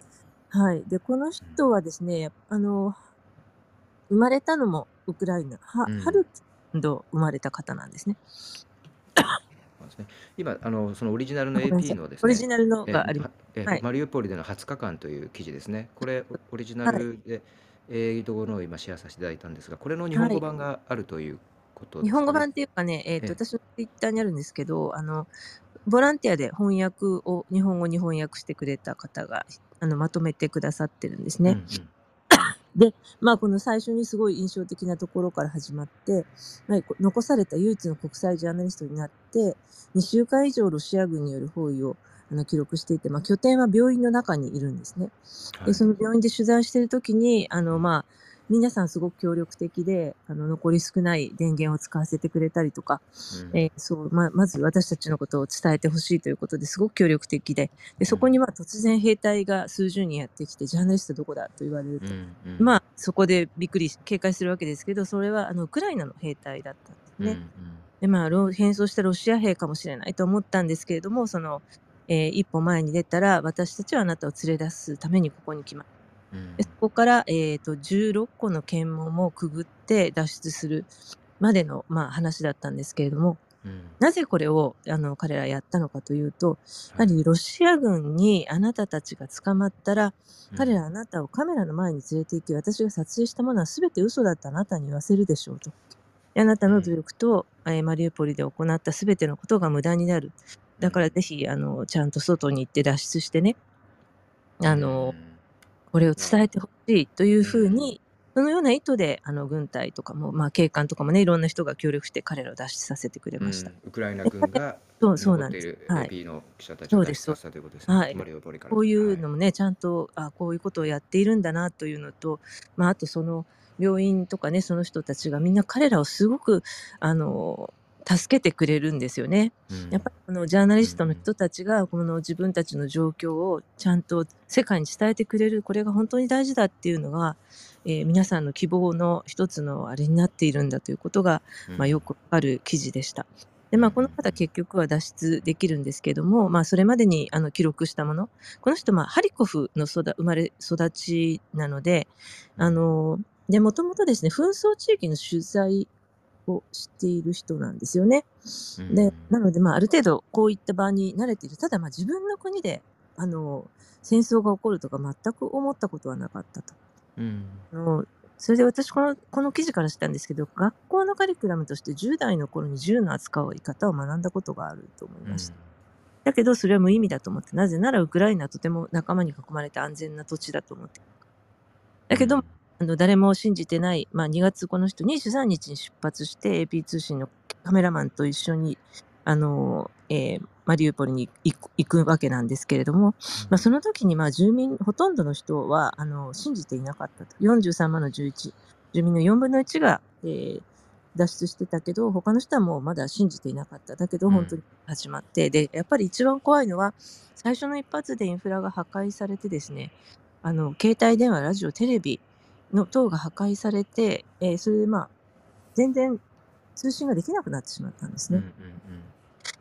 はい。で、この人はですね、あの、生まれたのもウクライナ、はうん。ハルキウで生まれた方なんですね。今あの、そのオリジナルの AP い。のですね、オリジナルのがありえます。はい。マリウポリでの20日間という記事ですね。これ、オオリジナルで、えー、ところを今シェアさせていただいたんですが、これの日本語版があるということです日か、ね？本語版っていうかね、えっ、と、ええ。私のツイッターにあるんですけど、あの、ボランティアで翻訳を日本語に翻訳してくれた方が、あの、まとめてくださってるんですね。うんうんで、まあ、この最初にすごい印象的なところから始まって、まあ、残された唯一の国際ジャーナリストになって、2週間以上ロシア軍による包囲をあの記録していて、まあ、拠点は病院の中にいるんですね。で、その病院で取材しているときに、あの、まあ、皆さんすごく協力的で、あの、残り少ない電源を使わせてくれたりとか、うんえーそう、ま、まず私たちのことを伝えてほしいということですごく協力的で、で、そこにまあ突然兵隊が数十人やってきて、ジャーナリストどこだと言われると、うんうんまあ、そこでびっくりし、警戒するわけですけど、それはあの、ウクライナの兵隊だったんですね。うんで、まあ、ロ変装したロシア兵かもしれないと思ったんですけれども、その、えー一歩前に出たら、私たちはあなたを連れ出すためにここに来ました。うん。でそこから、えー、と16個の検問をくぐって脱出するまでの、まあ、話だったんですけれども、うん。なぜこれをあの彼らやったのかというと、やはりロシア軍にあなたたちが捕まったら、うん。彼らあなたをカメラの前に連れて行き、私が撮影したものは全て嘘だってあなたに言わせるでしょうと。であなたの努力と、えーマリウポリで行った全てのことが無駄になる。だからぜひ、あの、ちゃんと外に行って脱出してね、あの、これを伝えてほしいというふうに、そのような意図で、あの、軍隊とかも、まあ、警官とかもね、いろんな人が協力して彼らを脱出させてくれました。うん。ウクライナ軍が [laughs] そうそうなんです。はい。の記者たちを脱そうです出させたということですね。こういうのもね、ちゃんと、あこういうことをやっているんだなというのと、まあ、あとその病院とかね、その人たちがみんな彼らをすごく、あの、助けてくれるんですよね。うんやっぱりこのジャーナリストの人たちが、この自分たちの状況をちゃんと世界に伝えてくれる、これが本当に大事だっていうのが、えー皆さんの希望の一つのあれになっているんだということが、まあ、よくわかる記事でした。で、まあ、この方結局は脱出できるんですけども、まあ、それまでにあの記録したもの、この人、まあ、ハリコフの育生まれ育ちなので、あの、で、もともとですね、紛争地域の取材をしている人なんですよね。うんで、なので、まあ、ある程度、こういった場に慣れている。ただ、まあ、自分の国で、あの、戦争が起こるとか全く思ったことはなかったと。うんあのそれで私この、この記事から知ったんですけど、学校のカリキュラムとして10代の頃に銃の扱い方を学んだことがあると思いました。だけど、それは無意味だと思って、なぜならウクライナはとても仲間に囲まれた安全な土地だと思って。だけど、あの誰も信じてない、まあ、2月この人23日に出発して AP 通信のカメラマンと一緒にあの、えーマリウポリに行くわけなんですけれども、まあ、その時にまあ住民ほとんどの人はあの信じていなかったと。43万の11住民の4分の1が、えー脱出してたけど他の人はもうまだ信じていなかった。だけどうん。本当に始まって、でやっぱり一番怖いのは最初の一発でインフラが破壊されてですねあの携帯電話ラジオテレビの等が破壊されて、えーそれでまあ全然通信ができなくなってしまったんですね。うんうん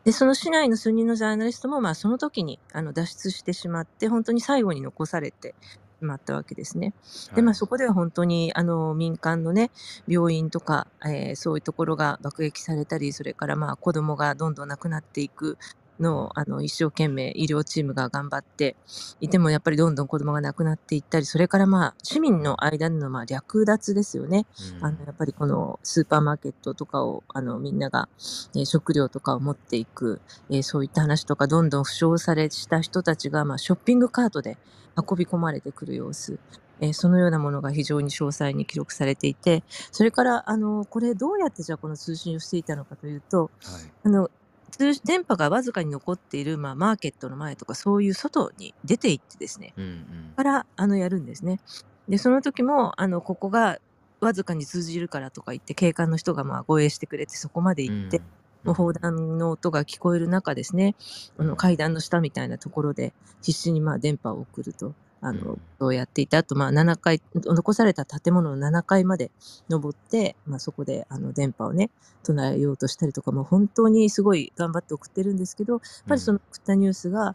で、その市内の数人のジャーナリストも、まあ、その時にあの脱出してしまって、本当に最後に残されてしまったわけですね。で、まあ、そこでは本当にあの民間のね、病院とか、えーそういうところが爆撃されたり、それからまあ子供がどんどん亡くなっていくのをあの一生懸命医療チームが頑張っていても、やっぱりどんどん子供が亡くなっていったり、それからまあ市民の間でのまあ略奪ですよね。うん。あのやっぱりこのスーパーマーケットとかをあのみんなが、えー食料とかを持っていく、えーそういった話とかどんどん負傷されした人たちが、まあ、ショッピングカートで運び込まれてくる様子、えーそのようなものが非常に詳細に記録されていてそれからあのこれどうやってじゃあこの通信をしていたのかというとはい。あの通電波がわずかに残っている、まあ、マーケットの前とかそういう外に出て行ってですね。うんうん。からあのやるんですね。でその時もあのここがわずかに通じるからとか言って警官の人がまあ護衛してくれてそこまで行って、もう砲弾の音が聞こえる中ですね。あの階段の下みたいなところで必死にまあ電波を送ると。あうん。のをやっていたあと、まあ、7階残された建物の7階まで登って、まあ、そこであの電波をね唱えようとしたりとかもう本当にすごい頑張って送ってるんですけどやっぱりその送ったニュースが、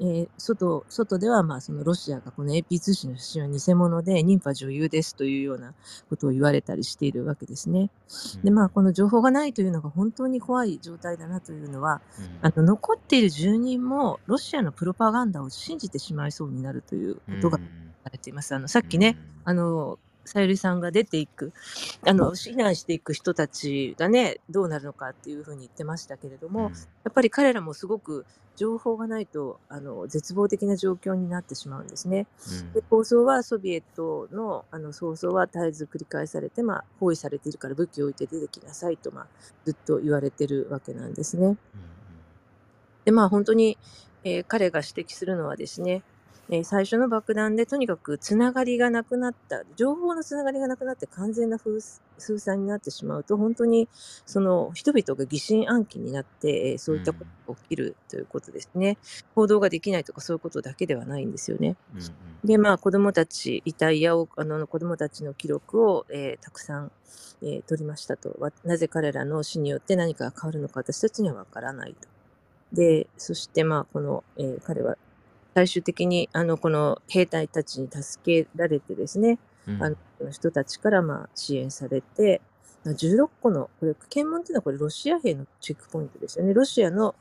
えー外外ではまあそのロシアがこの AP 通信の写真は偽物で認派女優ですというようなことを言われたりしているわけですね。でまあこの情報がないというのが本当に怖い状態だなというのはあの残っている住人もロシアのプロパガンダを信じてしまいそうになるということが言われています。あのさっきね、あのさゆりさんが出ていく、あの、避難していく人たちがね、どうなるのかっていうふうに言ってましたけれども、うんやっぱり彼らもすごく情報がないと、あの、絶望的な状況になってしまうんですね。で構想はソビエトのあの創造は絶えず繰り返されて、まあ、包囲されているから武器を置いて出てきなさいと、まあ、ずっと言われてるわけなんですね。でまあ本当に、えー彼が指摘するのはですね、えー最初の爆弾でとにかくつながりがなくなった情報のつながりがなくなって完全な封封鎖になってしまうと本当にその人々が疑心暗鬼になって、えーそういったことが起きるということですね。報道ができないとかそういうことだけではないんですよね。うんうんでまあ子どもたち遺体やおあの子どもたちの記録を、えーたくさん、えー取りましたとわなぜ彼らの死によって何かが変わるのか私たちにはわからないと。でそしてまあこの、えー彼は最終的にあのこの兵隊たちに助けられてですね、うん。あの人たちからまあ支援されて16個のこれ検問っていうのはこれロシア兵のチェックポイントですよね。ロシアの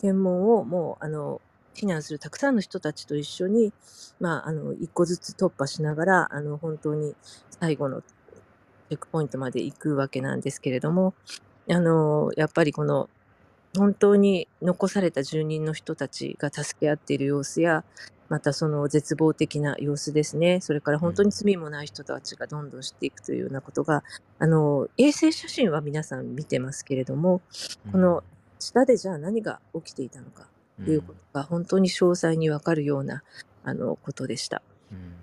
検問をもうあの避難するたくさんの人たちと一緒に、まあ、あの一個ずつ突破しながらあの本当に最後のチェックポイントまで行くわけなんですけれどもあのやっぱりこの本当に残された住人の人たちが助け合っている様子やまたその絶望的な様子ですね。それから本当に罪もない人たちがどんどんしていくというようなことがあの衛星写真は皆さん見てますけれどもこの下でじゃあ何が起きていたのかということが本当に詳細にわかるようなあのことでした。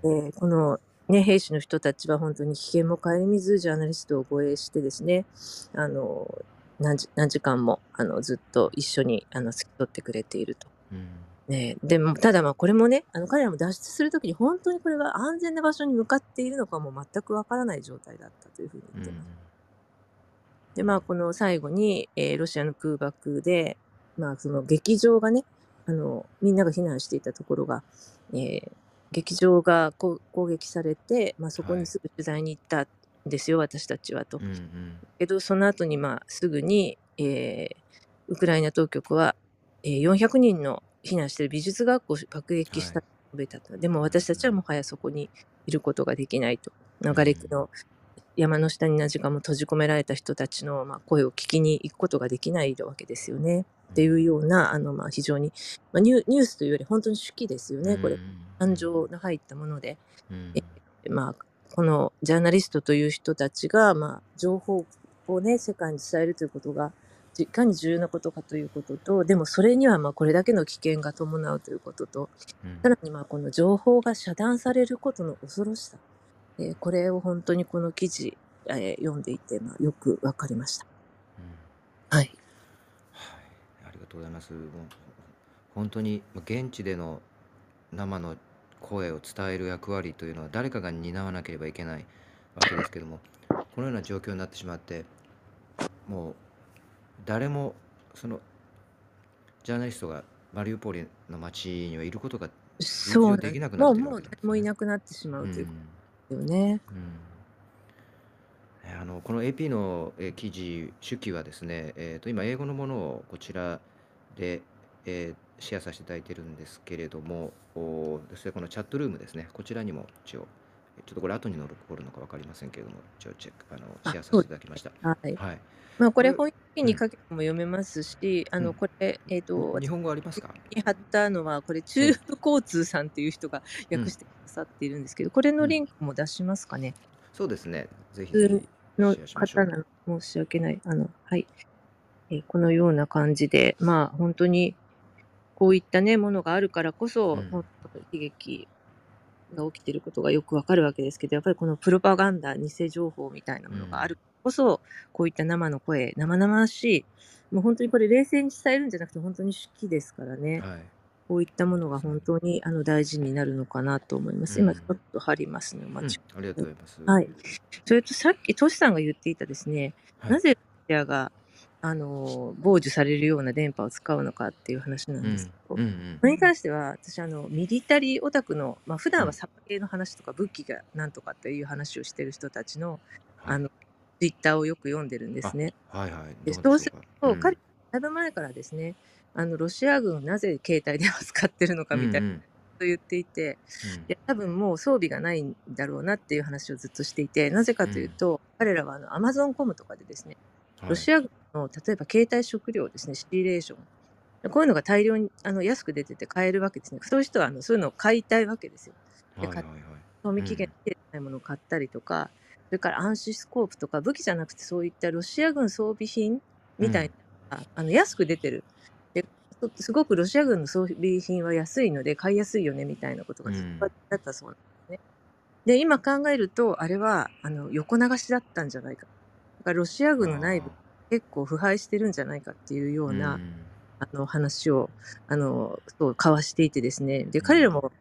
うん。でこの、ね、兵士の人たちは本当に危険も顧みずジャーナリストを護衛してですねあの何時何時間もあのずっと一緒にあの付き添ってくれていると。うんね、でもただまあこれもねあの彼らも脱出するときに本当にこれが安全な場所に向かっているのかも全くわからない状態だったというふうにうん言ってます。でまあこの最後に、えーロシアの空爆で、まあ、その劇場がねあのみんなが避難していたところが、えー劇場がこ攻撃されて、まあ、そこはいにすぐ取材に行ったんですよ、私たちはと。うんうん。けどその後にまあすぐに、えーウクライナ当局は、えー400人の避難している美術学校を爆撃したと述べたと、でも私たちはもはやそこにいることができないと。瓦礫の山の下に何時間も閉じ込められた人たちの、まあ、声を聞きに行くことができないわけですよね。っていうようなあの、まあ、非常に、まあ、ニュニュースというより本当に手記ですよねこれ。感情の入ったもので。うん。えまあ、このジャーナリストという人たちが、まあ、情報をね、世界に伝えるということが、いかに重要なことかということと、でもそれにはまあこれだけの危険が伴うということと、うんさらにまあこの情報が遮断されることの恐ろしさ、えーこれを本当にこの記事、えー読んでいて、まあ、よくわかりました。うんはい。はい、ありがとうございます。本当にまあ現地での生の声を伝える役割というのは誰かが担わなければいけないわけですけども、このような状況になってしまって、もう誰もそのジャーナリストがマリウポリの街にはいることが、そうできなくなってるもう誰もいなくなってしまううというこんとよね。うん。えーあのこの AP の、えー記事、手記はですね、えーと今、英語のものをこちらで、えーシェアさせていただいているんですけれども、おそしてこのチャットルームですね、こちらにも一応、えちょっとこれ、後に残るのか分かりませんけれども、一応チェック、あのあシェアさせていただきました。はい。はい、まあこれこれ翻訳機にかけても読めますし、あうんのこれ、えっ、と、日本語ありますか？に貼ったのは、これ、中部交通さんっていう人が訳してくださっているんですけど、これのリンクも出しますかね？そうですね、ぜひの方なの申し訳ない。あの、はい。えーこのような感じで、まあ、本当に、こういったね、ものがあるからこそ、うん悲劇が起きていることがよくわかるわけですけど、やっぱりこのプロパガンダ、偽情報みたいなものがあるこそ、こういった生の声、生々しい、もう本当にこれ冷静に伝えるんじゃなくて、本当に手記ですからね。はいこういったものが本当にあの大事になるのかなと思います。うん今ちょっと貼りますね。おうん待ち。ありがとうございます。はいそれとさっきトシさんが言っていたですね、はいなぜロシアがあの傍受されるような電波を使うのかっていう話なんですけど、うんうんそれに関しては私あのミリタリーオタクの、まあ普段はサバゲーの話とか武器がなんとかっていう話をしてる人たちのはい。あのツイッターをよく読んでるんですね。はい。はい。でどうでしょうか。そう彼だいぶ前からですねあのロシア軍なぜ携帯電話使ってるのかみたいなうんと言っていて、いや多分もう装備がないんだろうなっていう話をずっとしていて、なぜかというと、彼らはあのアマゾンコムとかでですね、ロシア軍の例えば携帯食料ですね、シリレーション、こういうのが大量にあの安く出てて買えるわけですね。そういう人はあのそういうのを買いたいわけですよ。で、はいはいはい賞味期限切れてないものを買ったりとか、それから暗視スコープとか武器じゃなくてそういったロシア軍装備品みたいな、あの安く出てるですごくロシア軍の装備品は安いので買いやすいよねみたいなことがずっとだったそうなんですね。で今考えるとあれはあの横流しだったんじゃないか。だからロシア軍の内部結構腐敗してるんじゃないかっていうような、あの話をあのそう交わしていてですね。で彼らも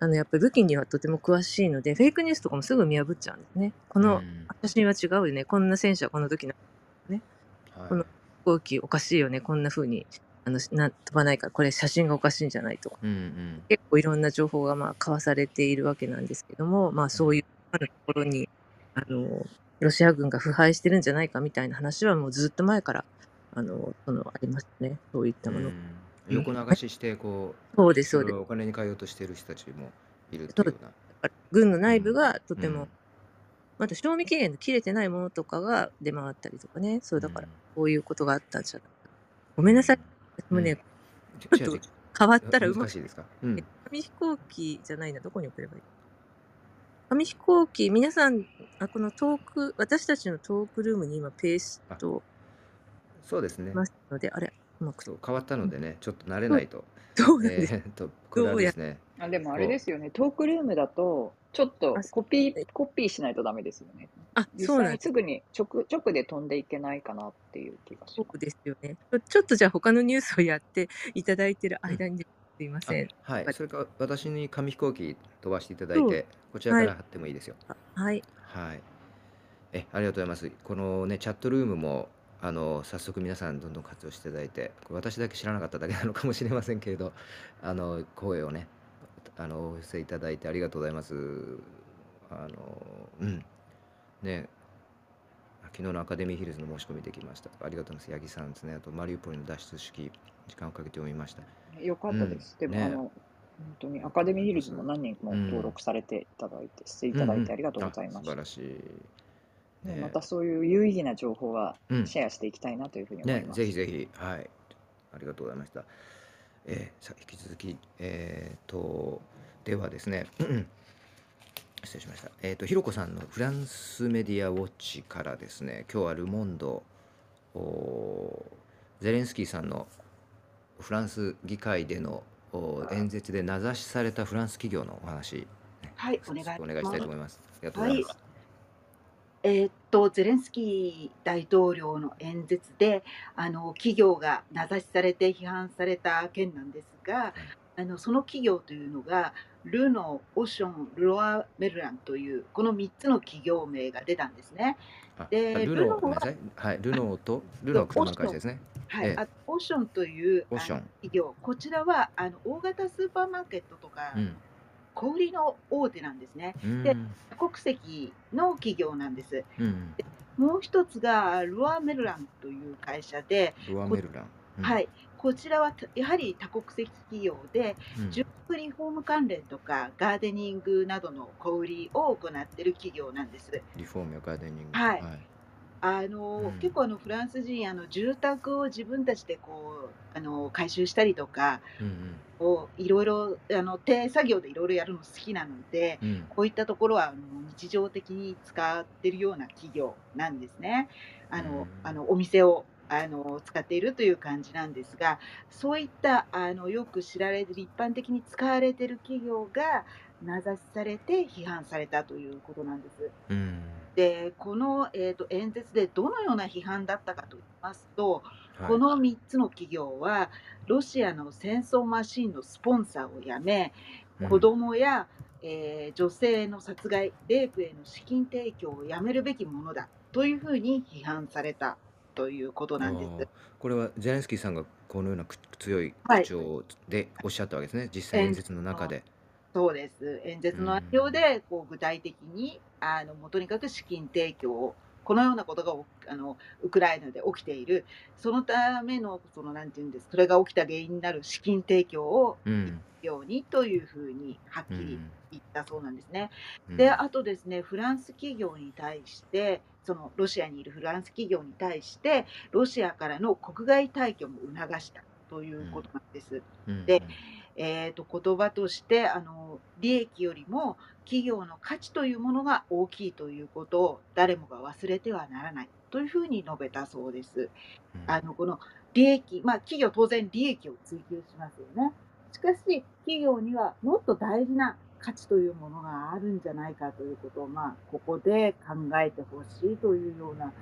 あのやっぱり武器にはとても詳しいのでフェイクニュースとかもすぐ見破っちゃうんですね。この写真は違うよね。こんな戦車はこの時のね、この飛行機おかしいよね。こんな風にあのな飛ばないからこれ写真がおかしいんじゃないとか、うんうん、結構いろんな情報がまあ交わされているわけなんですけども、まあ、そういうところにあのロシア軍が腐敗してるんじゃないかみたいな話はもうずっと前からあのそのありますね。そういったもの。うん。横流ししてこう、そうですそうです。お金に換えようとしている人たちもいるっていうような。軍の内部がとても、うん。また賞味期限の切れてないものとかが出回ったりとかね。そうだからこういうことがあったんじゃないか。ごめんなさい。私もね、ちちょっと変わったらうまくいですか？うん。紙飛行機じゃないな、どこに送ればいい？紙飛行機、皆さん、あこのトーク、私たちのトークルームに今ペーストそうですねい。ますので、あれ、うまくそう変わったのでね、ちょっと慣れないと。どうなんですえーっと、これはですね。あでもあれですよね、トークルームだと、ちょっとあコピー、コピーしないとダメですよね。あ、実そうなんです。すぐに直直で飛んでいけないかなっていう気がしそます。うですよね。ちょちょっとじゃあ他のニュースをやっていただいてる間に、すいません。あはいは。いそれから私に紙飛行機飛ばしていただいて、こちらから貼ってもいいですよ。はい。はい。え、ありがとうございます。このね、チャットルームも、あの、早速皆さんどんどん活用していただいて、これ私だけ知らなかっただけなのかもしれませんけれど、[laughs] あの、声をね、あの、お寄せいただいてありがとうございます。あの、うん。ね、昨日のアカデミーヒルズの申し込みできました。ありがとうございます。八木さんですね。あと、マリウポリの脱出式、時間をかけて読みました。よかったです。でも、あの、本当にアカデミーヒルズも何人も登録されていただいて、していただいてありがとうございまあ素す。晴らしい。ねねまたそういう有意義な情報はうんシェアしていきたいなというふうに思いね、ます。ぜひぜひ、はい。ありがとうございました。えーさ引き続き、えー、と、ではですね、[clears throat] 失礼しました。えっ、と、ひろこさんのフランスメディアウォッチからですね、今日はルモンド、おゼレンスキーさんのフランス議会でのお演説で名指しされたフランス企業のお話、はい、お願いしお願いしたいと思います。ありがとうごはいざいます。。えーっと、ゼレンスキー大統領の演説で、あの企業が名指しされて批判された件なんですが、あのその企業というのが、ルノー、オション、ルロア・メルランという、この3つの企業名が出たんですね。ルノー、ルノーはルノーと、ルノーは車の会社ですね。はい、ええあオションというオション企業、こちらはあの大型スーパーマーケットとか、うん。小売りの大手なんですね。うんで多国籍の企業なんです。うん。もう一つがルアーメルランという会社で、ルアメルラン。うんはい、こちらはたやはり多国籍企業で、うん住宅リフォーム関連とかガーデニングなどの小売りを行っている企業なんです。リフォームやガーデニング。はいあの、うん結構あのフランス人あの住宅を自分たちでこうあの改修したりとかうんこういろいろあの手作業でいろいろやるの好きなのでうん。うん。こういったところはあの日常的に使っているような企業なんですね。あの、うんあのお店をあの使っているという感じなんですが、そういったあのよく知られてる一般的に使われている企業が名指しされて批判されたということなんです。うん。で、この、えー、と演説でどのような批判だったかと言いますと、はいこの3つの企業はロシアの戦争マシンのスポンサーをやめ、子供や、えー女性の殺害、レイプへの資金提供をやめるべきものだというふうに批判されたということなんです。これはゼレンスキーさんがこのようなく強いはい口調でおっしゃったわけですね、実際演説の中で。そうです。演説の内容でこう具体的にあのもうとにかく資金提供をこのようなことがおあのウクライナで起きている。そのためのそのなんていうんですそれが起きた原因になる資金提供をうん。ようにというふうにはっきりうん言ったそうなんですね。うん。であとですねフランス企業に対してそのロシアにいるフランス企業に対してロシアからの国外退去も促したということなんです。うん。でえー、と言葉としてあの利益よりも企業の価値というものが大きいということを誰もが忘れてはならないというふうに述べたそうです。うんあのこの利益、まあ、企業当然利益を追求しますよね。しかし企業にはもっと大事な価値というものがあるんじゃないかということを、まあ、ここで考えてほしいというような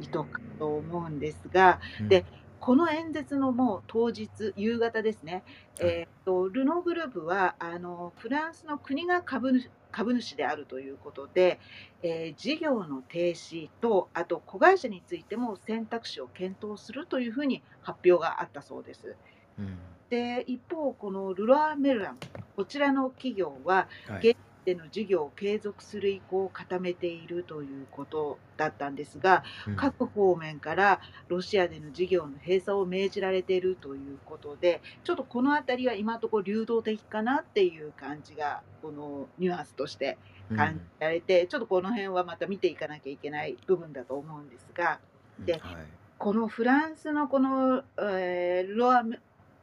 意図かと思うんですが、うんでこの演説のもう当日、夕方ですね、はい。えーとルノーグループはあのフランスの国が株主株主であるということで、えー事業の停止と、あと子会社についても選択肢を検討するというふうに発表があったそうです。うん。で一方、このルロア・メルラン、こちらの企業は、はい現での事業を継続する意向を固めているということだったんですが、うん。各方面からロシアでの事業の閉鎖を命じられているということで、ちょっとこのあたりは今のところ流動的かなっていう感じが、このニュアンスとして感じられて、ちょっとこの辺はまた見ていかなきゃいけない部分だと思うんですが、でうん。はい。このフランスのこの、えールロアメ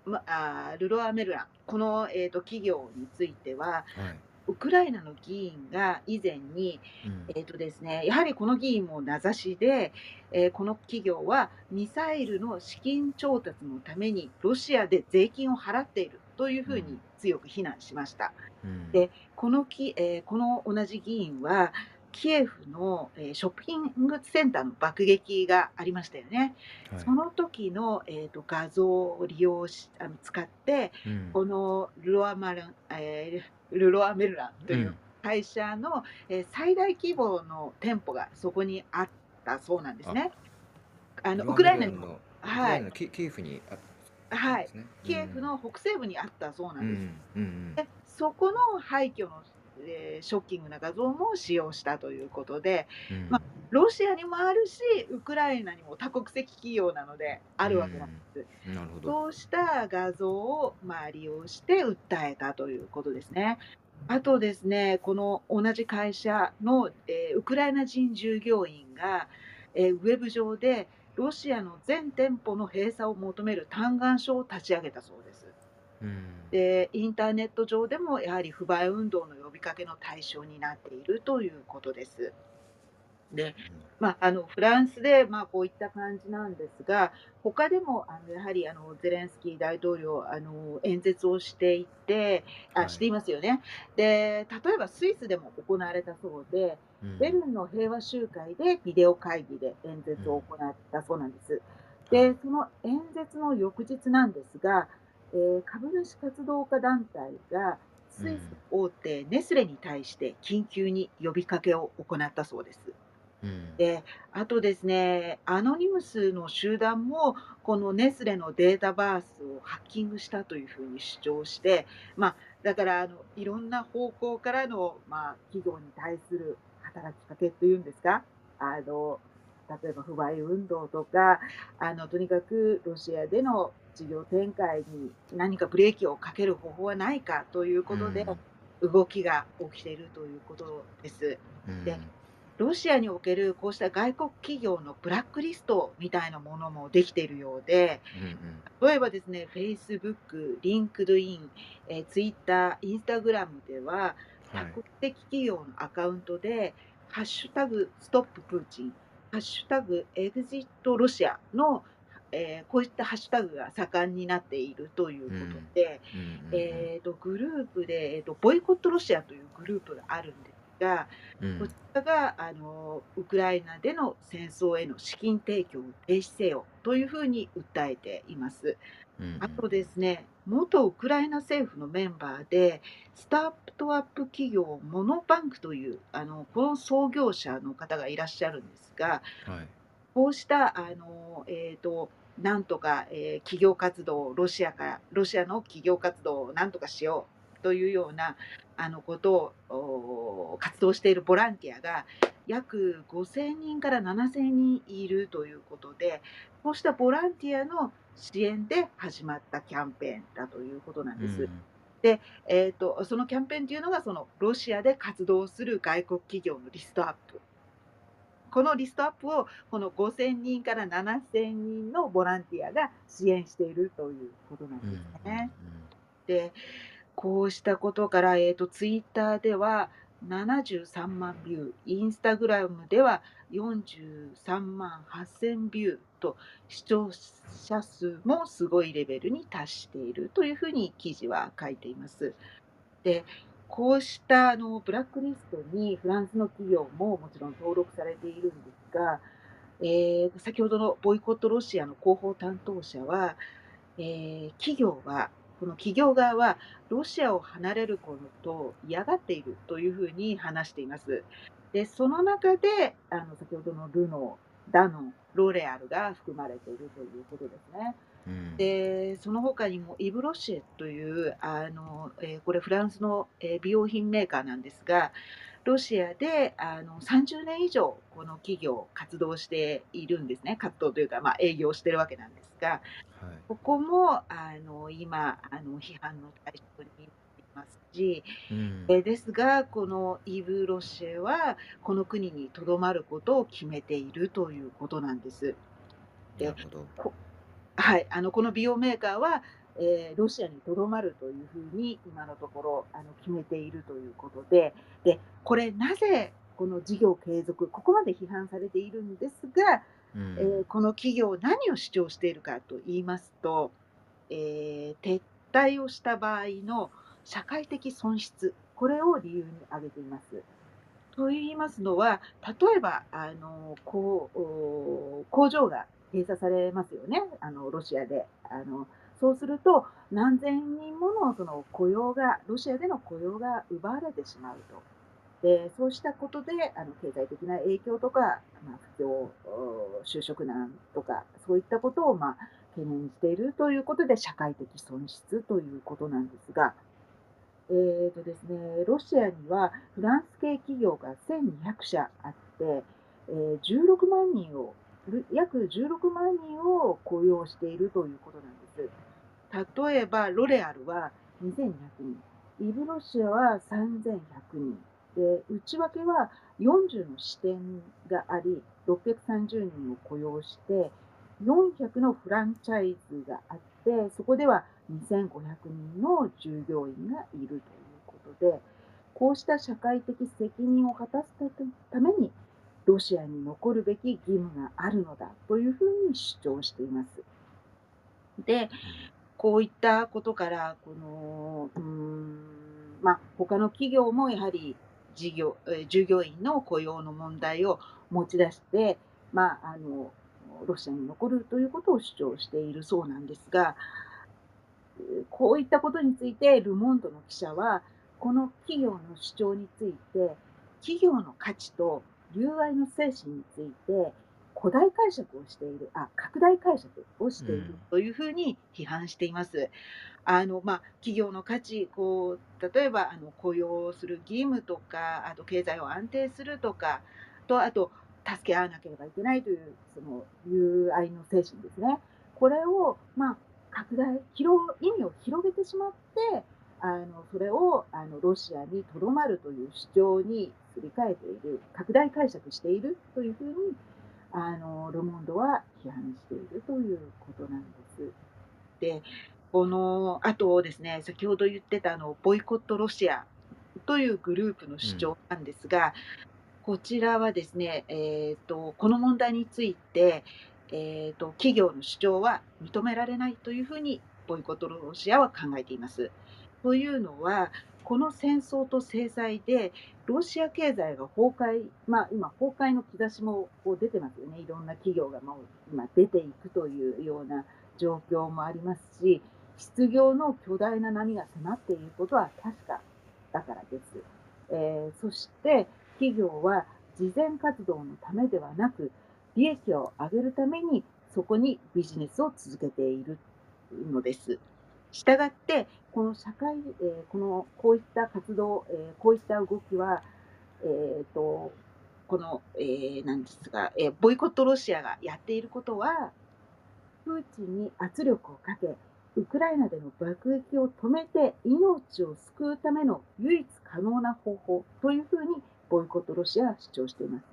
まあールロアメルラン、この、えー、と企業については、はいウクライナの議員が以前に、うん。えーとですね、やはりこの議員も名指しで、えーこの企業はミサイルの資金調達のためにロシアで税金を払っているというふうに強く非難しました。うん。でこのき、えーこの同じ議員はキエフの、えーショッピングセンターの爆撃がありましたよね。はい。その時の、えー、と画像を利用しあの使ってうん。このルロアマルン、えールロアメルランといううん。会社の、えー最大規模の店舗がそこにあったそうなんですね。あのウクライナにも、はい。キキエフにあったはいんですね。キエフの北西部にあったそうなうんです。でそこの廃墟の、えーショッキングな画像も使用したということで、うん。まロシアにもあるし、ウクライナにも多国籍企業なのであるわけなんです。なるほどそうした画像をまあ利用して訴えたということですね。あとですね、この同じ会社の、えーウクライナ人従業員が、えーウェブ上でロシアの全店舗の閉鎖を求める嘆願書を立ち上げたそうです。うんで、インターネット上でもやはり不買運動の呼びかけの対象になっているということです。で、まあ、あのフランスで、まあ、こういった感じなんですが、他でもあのやはりあのゼレンスキー大統領あの演説をしていてはいあしていますよねで。例えばスイスでも行われたそうで、うんベルンの平和集会でビデオ会議で演説を行ったそうなんです。で、その演説の翌日なんですが、えー株主活動家団体がスイス大手ネスレに対して緊急に呼びかけを行ったそうです。うん。で、あとですね、アノニムスの集団も、このネスレのデータバースをハッキングしたというふうに主張して、まあ、だからあの、いろんな方向からの、まあ、企業に対する働きかけというんですか、あの、例えば不買運動とか、あの、とにかくロシアでの事業展開に何かブレーキをかける方法はないかということで、動きが起きているということです。うん。でロシアにおけるこうした外国企業のブラックリストみたいなものもできているようで、うん例えばですね、Facebook、LinkedIn、えー Twitter、Instagram では、うんはい。多国籍企業のアカウントで、ハッシュタグストッププーチン、ハッシュタグエグジットロシアの、えーこういったハッシュタグが盛んになっているということで、うんうん。えー、とグループで、えーと、ボイコットロシアというグループがあるんですが、うん。こちらがあのウクライナでの戦争への資金提供を停止せよというふうに訴えています。うんあとですね、元ウクライナ政府のメンバーで、スタートアップ企業モノバンクというあのこの創業者の方がいらっしゃるんですが、はい。こうしたあの、えー、となんとか、えー企業活動をロシアからロシアの企業活動をなんとかしようというようなあのことを活動しているボランティアが約5000人から7000人いるということでこうしたボランティアの支援で始まったキャンペーンだということなんです。うんで、えー、とそのキャンペーンというのがそのロシアで活動する外国企業のリストアップこのリストアップをこの5000人から7000人のボランティアが支援しているということなんうんですね。でこうしたことから、えー、とツイッターでは73万ビューインスタグラムでは43万8000ビューと視聴者数もすごいレベルに達しているというふうに記事は書いています。でこうしたあのブラックリストにフランスの企業ももちろん登録されているんですが、えー先ほどのボイコットロシアの広報担当者は、えー企業はこの企業側はロシアを離れることを嫌がっているというふうに話しています。でその中であの先ほどのルノー、ダノン、ロレアルが含まれているということですね。うんでその他にもイブ・ロシエというあの、えーこれフランスの、えー美容品メーカーなんですがロシアであの30年以上この企業活動しているんですね活動というか、まあ、営業してるわけなんですがはいここもあの今あの批判の対象になっていますし、うんえーですがこのイブ・ロシエはこの国にとどまることを決めているということなんです。なるほど。はい、あのこの美容メーカーは、えーロシアにとどまるというふうに今のところあの決めているということででこれなぜこの事業継続ここまで批判されているんですが、うんえーこの企業何を主張しているかと言いますと、えー撤退をした場合の社会的損失これを理由に挙げています。と言いますのは例えばあのこうお工場が閉鎖されますよねあのロシアで。あのそうすると何千人ものその雇用がロシアでの雇用が奪われてしまうと。でそうしたことであの経済的な影響とか、まあ、不況、就職難とかそういったことを、まあ、懸念しているということで社会的損失ということなんですが、えーとですね、ロシアにはフランス系企業が1200社あって、えー16万人を約16万人を雇用しているということなんです。例えばロレアルは2200人、イブロシアは3100人。で内訳は40の支店があり630人を雇用して400のフランチャイズがあってそこでは2500人の従業員がいるということでこうした社会的責任を果たすためにロシアに残るべき義務があるのだというふうに主張しています。でこういったことからこのうーんまあ他の企業もやはり事業え従業員の雇用の問題を持ち出して、まあ、あのロシアに残るということを主張しているそうなんですが、こういったことについてル・モンドの記者は、この企業の主張について、企業の価値と友愛の精神について、古代解釈をしている、あ、拡大解釈をしているというふうに批判しています。あのまあ、企業の価値こう例えばあの雇用する義務とかあと経済を安定するとかとあと助け合わなければいけないというその友愛の精神ですねこれを、まあ、拡大広意味を広げてしまってあのそれをあのロシアにとどまるという主張にすり替えている拡大解釈しているというふうにあのル・モンドは批判しているということなんです。でこのあとですね先ほど言ってたあのボイコットロシアというグループの主張なんですが、こちらはですね、えー、とこの問題について、えー、と企業の主張は認められないというふうにボイコットロシアは考えています。というのはこの戦争と制裁でロシア経済が崩壊、まあ、今崩壊の兆しもこう出てますよねいろんな企業がもう今出ていくというような状況もありますし失業の巨大な波が迫っていることは確かだからです。えーそして企業は慈善活動のためではなく利益を上げるためにそこにビジネスを続けているのです。したがって、この社会、えーこのこういった活動、えーこういった動きは、えー、とこの、えーなんですが、えーボイコットロシアがやっていることは、プーチンに圧力をかけ、ウクライナでの爆撃を止めて命を救うための唯一可能な方法というふうにボイコットロシアは主張しています。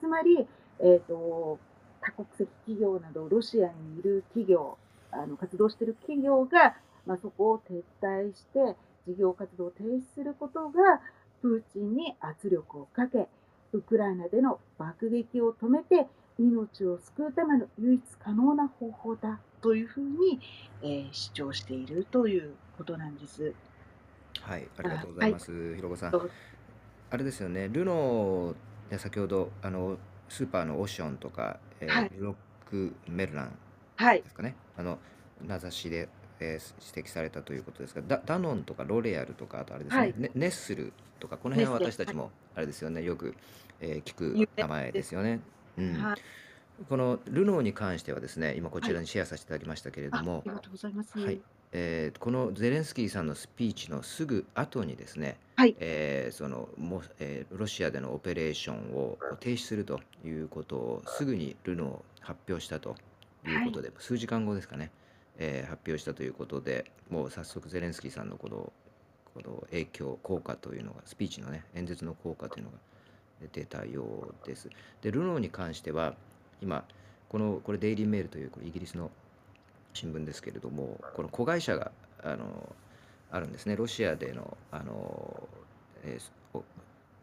つまり、えー、と多国籍企業などロシアにいる企業、あの活動している企業が、まあ、そこを撤退して事業活動を停止することがプーチンに圧力をかけ、ウクライナでの爆撃を止めて命を救うための唯一可能な方法だというふうに、えー主張しているということなんです。はい、ありがとうございます、ひろこさん。あれですよね、ルノーで先ほどあのスーパーのオションとか、えーはい。ロックメルランはいで、すかね、あの名指しで、えー指摘されたということですが、ダダノンとかロレアルとか、あとあれですね、はい。ネネッスルとか、この辺は私たちもあれですよね、よく、えー聞く有名名前ですよね。うん。はい、このルノーに関してはですね、今こちらにシェアさせていただきましたけれあども、ありがとうございます。はい。えーこのゼレンスキーさんのスピーチのすぐ後にですね、はい。えーそのもえーロシアでのオペレーションを停止するということをすぐにルノー発表したということで、数時間後ですかね、えー発表したということでもう早速ゼレンスキーさんのこのこの影響効果というのがスピーチのね演説の効果というのが出たようです。でルノーに関しては今このこれデイリーメールというこれイギリスの新聞ですけれどもこの子会社があのあるんですねロシアでのあの、えー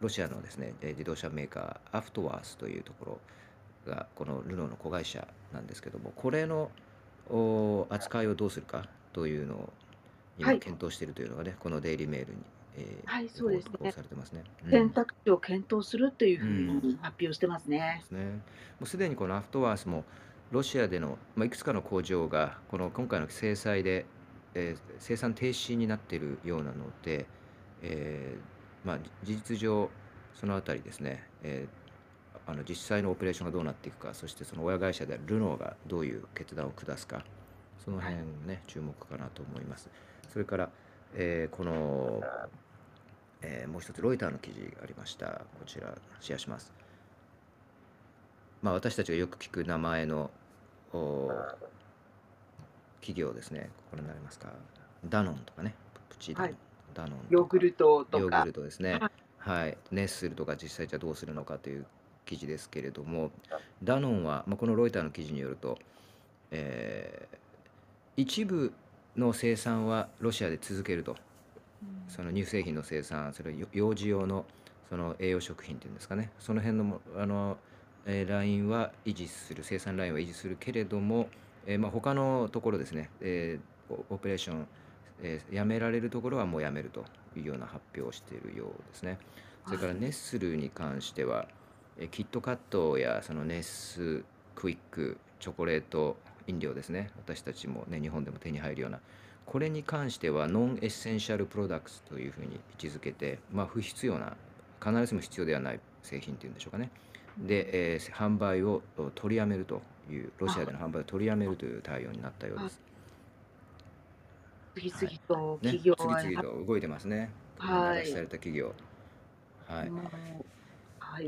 ロシアのですね自動車メーカーアフトワースというところがこのルノーの子会社なんですけどもこれのお扱いをどうするかというのを今はい検討しているというのがね、このデイリーメールに、えーはいそうですねされてますね。うん選択肢を検討するというふうに発表してますねで。すね。もうすでにこのアフトワースもロシアでの、まあ、いくつかの工場がこの今回の制裁で、えー生産停止になっているようなので、えーまあ、事実上そのあたりですね、えーあの実際のオペレーションがどうなっていくかそしてその親会社であるルノーがどういう決断を下すかその辺ね、注目かなと思います。それから、えーこの、えーもう一つロイターの記事がありましたこちらシェアします。まあ、私たちがよく聞く名前のお企業ですね。これになりますか？ダノンとかね。プチダノン、はいダノンヨーグルトとかヨーグル。トですね。はい。ネッスルとか実際じゃあどうするのかという記事ですけれども、ダノンは、まあ、このロイターの記事によると、えー一部の生産はロシアで続けると。その乳製品の生産、それよ幼児用のその栄養食品っていうんですかね、その辺のもあの、えーラインは維持する、生産ラインは維持するけれども、えーまあ、他のところですね、えーオオペレーション、えーやめられるところはもうやめるというような発表をしているようですね。それからネッスルに関しては、えーキットカットやそのネスクイック、チョコレート飲料ですね、私たちもね、日本でも手に入るような、これに関しては non-essential products というふうに位置づけて、まあ、不必要な、必ずしも必要ではない製品というんでしょうかね。で、えー販売をお取りやめるという、ロシアでの販売を取りやめるという対応になったようです。次々とね、企業は、次々と動いてますね。はいされた企業。はい。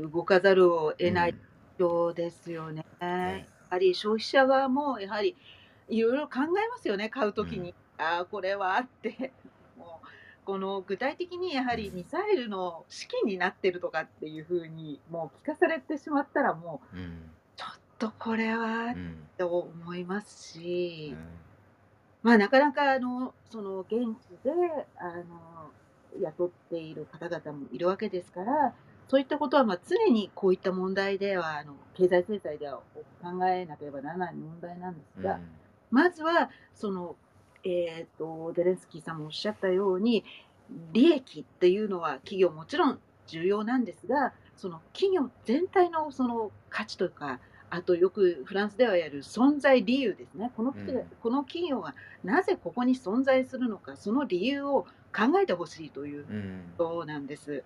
もうはい、動かざるを得ない状況ですよね。やねはり消費者側もやはりいろいろ考えますよね、買うときに。ああ、これはって。[laughs] もうこの具体的にやはりミサイルの資金になってるとかっていうふうにもう聞かされてしまったらもううん。ちょっとこれはうん。と思いますし、うんまあなかなかあのその現地であの雇っている方々もいるわけですから、そういったことはまあ常にこういった問題ではあの経済制裁では考えなければならない問題なんですが、まずはその、えー、とゼレンスキーさんもおっしゃったように利益っていうのは企業もちろん重要なんですがその企業全体のその価値とかあとよくフランスではやる存在理由ですねこの,、うんこの企業がなぜここに存在するのかその理由を考えてほしいといううん。ことなんです。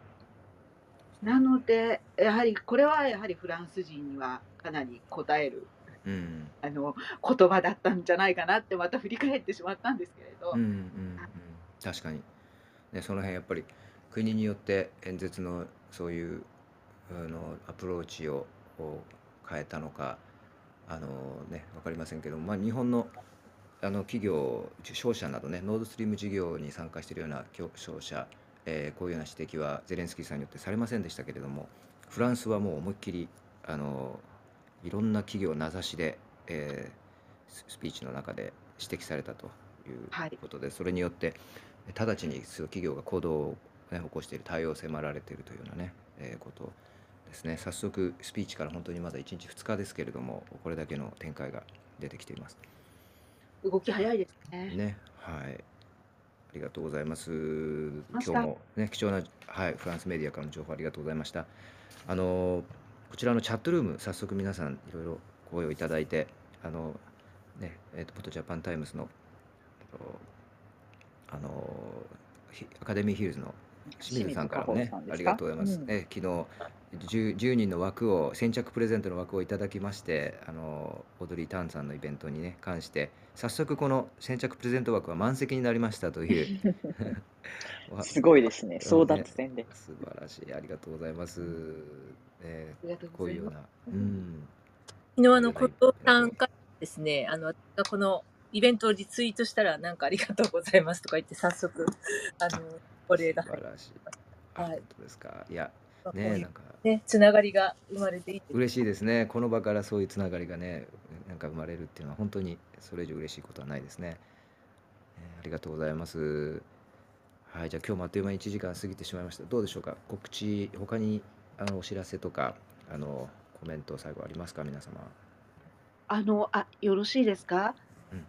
なのでやはりこれはやはりフランス人にはかなり応えるうん。あの言葉だったんじゃないかなってまた振り返ってしまったんですけれど、うんうんうん。確かに、ね、その辺やっぱり国によって演説のそういうあのアプローチをを変えたのかあのね分かりませんけども、まあ、日本のあの企業商社などねノードストリーム事業に参加しているような業商社、えーこういうような指摘はゼレンスキーさんによってされませんでしたけれどもフランスはもう思いっきりあのいろんな企業を名指しで、えーススピーチの中で指摘されたというはいことで、それによって直ちに企業が行動を、ね、起こしている対応を迫られているというようなね、えーことですね早速スピーチから本当にまだ1日2日ですけれどもこれだけの展開が出てきています。動き早いですね。ね、はい。ありがとうございます。今日もね、貴重な、はい、フランスメディアからの情報ありがとうございました。あの、こちらのチャットルーム、早速皆さんいろいろ声をいただいて、あの、ね、えっ、と、ポトジャパンタイムズの、えっとあの、ひアカデミーヒルズの清水さんか？らもねありがとうございます。うん。え昨日 10, 10人の枠を先着プレゼントの枠をいただきましてあのオードリー・タンさんのイベントにね関して早速この先着プレゼント枠は満席になりましたという。わ [laughs] [laughs] すごいですね、争奪戦で。素晴らしい。ありがとうございます、ね、ありがとうこういうよう。なうん。昨日あの、後藤さんからですね、あの、このイベントをリツイートしたら、なんかありがとうございますとか言って、早速、あの、お礼が素晴らしい。あはい。本当ですか？いやねなんか。ね、つながりが生まれていて、嬉しいですね。この場からそういうつながりがねなんか生まれるっていうのは本当にそれ以上嬉しいことはないですね、えーありがとうございます。はいじゃあ今日もあっという間に1時間過ぎてしまいました。どうでしょうか？告知他にあのお知らせとかあのコメント最後ありますか？皆様。あのあよろしいですか、うん。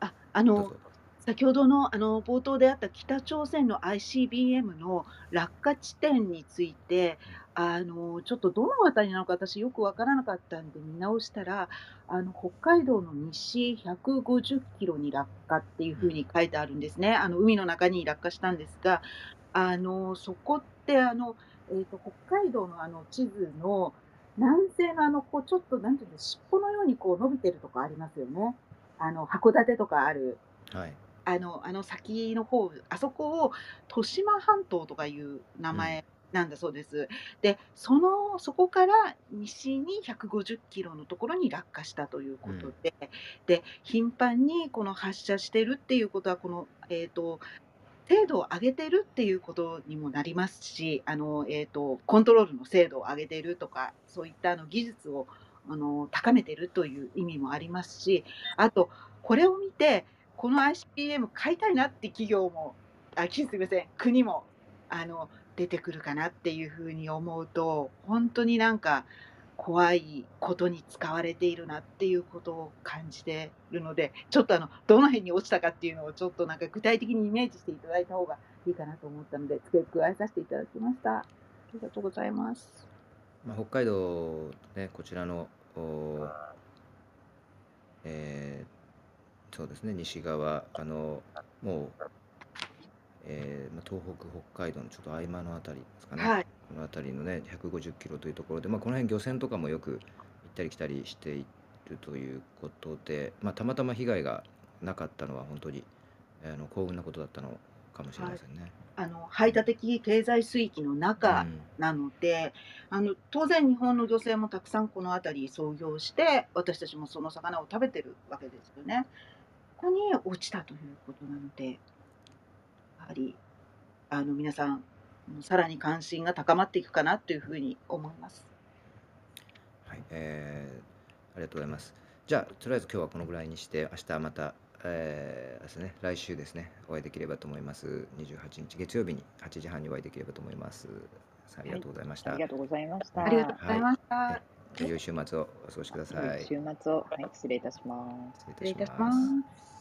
ああのどうぞ先ほどのあの冒頭であった北朝鮮の ICBM の落下地点についてあのちょっとどの辺りなのか私よく分からなかったんで見直したらあの北海道の西150キロに落下っていうふうに書いてあるんですね。あの海の中に落下したんですがあのそこってあの、えー、と北海道のあの地図の南西のあのこうちょっとなんていうの尻尾のようにこう伸びてるとこありますよね。あの函館とかあるはいあのあの先の方あそこを豊島半島とかいう名前なんだそうです。でそのそこから西に150キロのところに落下したということで、で頻繁にこの発射してるっていうことはこのえっ、と精度を上げてるっていうことにもなりますし、あのえっ、とコントロールの精度を上げてるとかそういったあの技術をあの高めてるという意味もありますし、あとこれを見てこの ICBM 買いたいなって企業もあきすみません国もあの出てくるかなっていうふうに思うと本当になんか怖いことに使われているなっていうことを感じているのでちょっとあのどの辺に落ちたかっていうのをちょっとなんか具体的にイメージしていただいた方がいいかなと思ったので付け加えさせていただきました。ありがとうございます。まあ、北海道、ね、こちらの、おえーそうですね、西側、あのもう、えーまあ、東北、北海道のちょっと合間のあたりですかね、はい、この辺りのね、150キロというところで、まあ、この辺漁船とかもよく行ったり来たりしているということで、まあ、たまたま被害がなかったのは、本当に、あの幸運なことだったのかもしれませんね。あの排他的経済水域の中、うんなのであの当然日本の漁船もたくさんこの辺り操業して私たちもその魚を食べてるわけですよね。ここに落ちたということなのでやはりあの皆さんさらに関心が高まっていくかなというふうに思います。はい、えーありがとうございます。じゃあ、とりあえず今日はこのぐらいにして、明日また、えーですね、来週ですね、お会いできればと思います。28日月曜日に8時半にお会いできればと思います。さあありがとうございました。ありがとうございました。ありがとうございました。はい良い週末をお過ごしください。良い週末を、はい、失礼いたします。失礼いたします。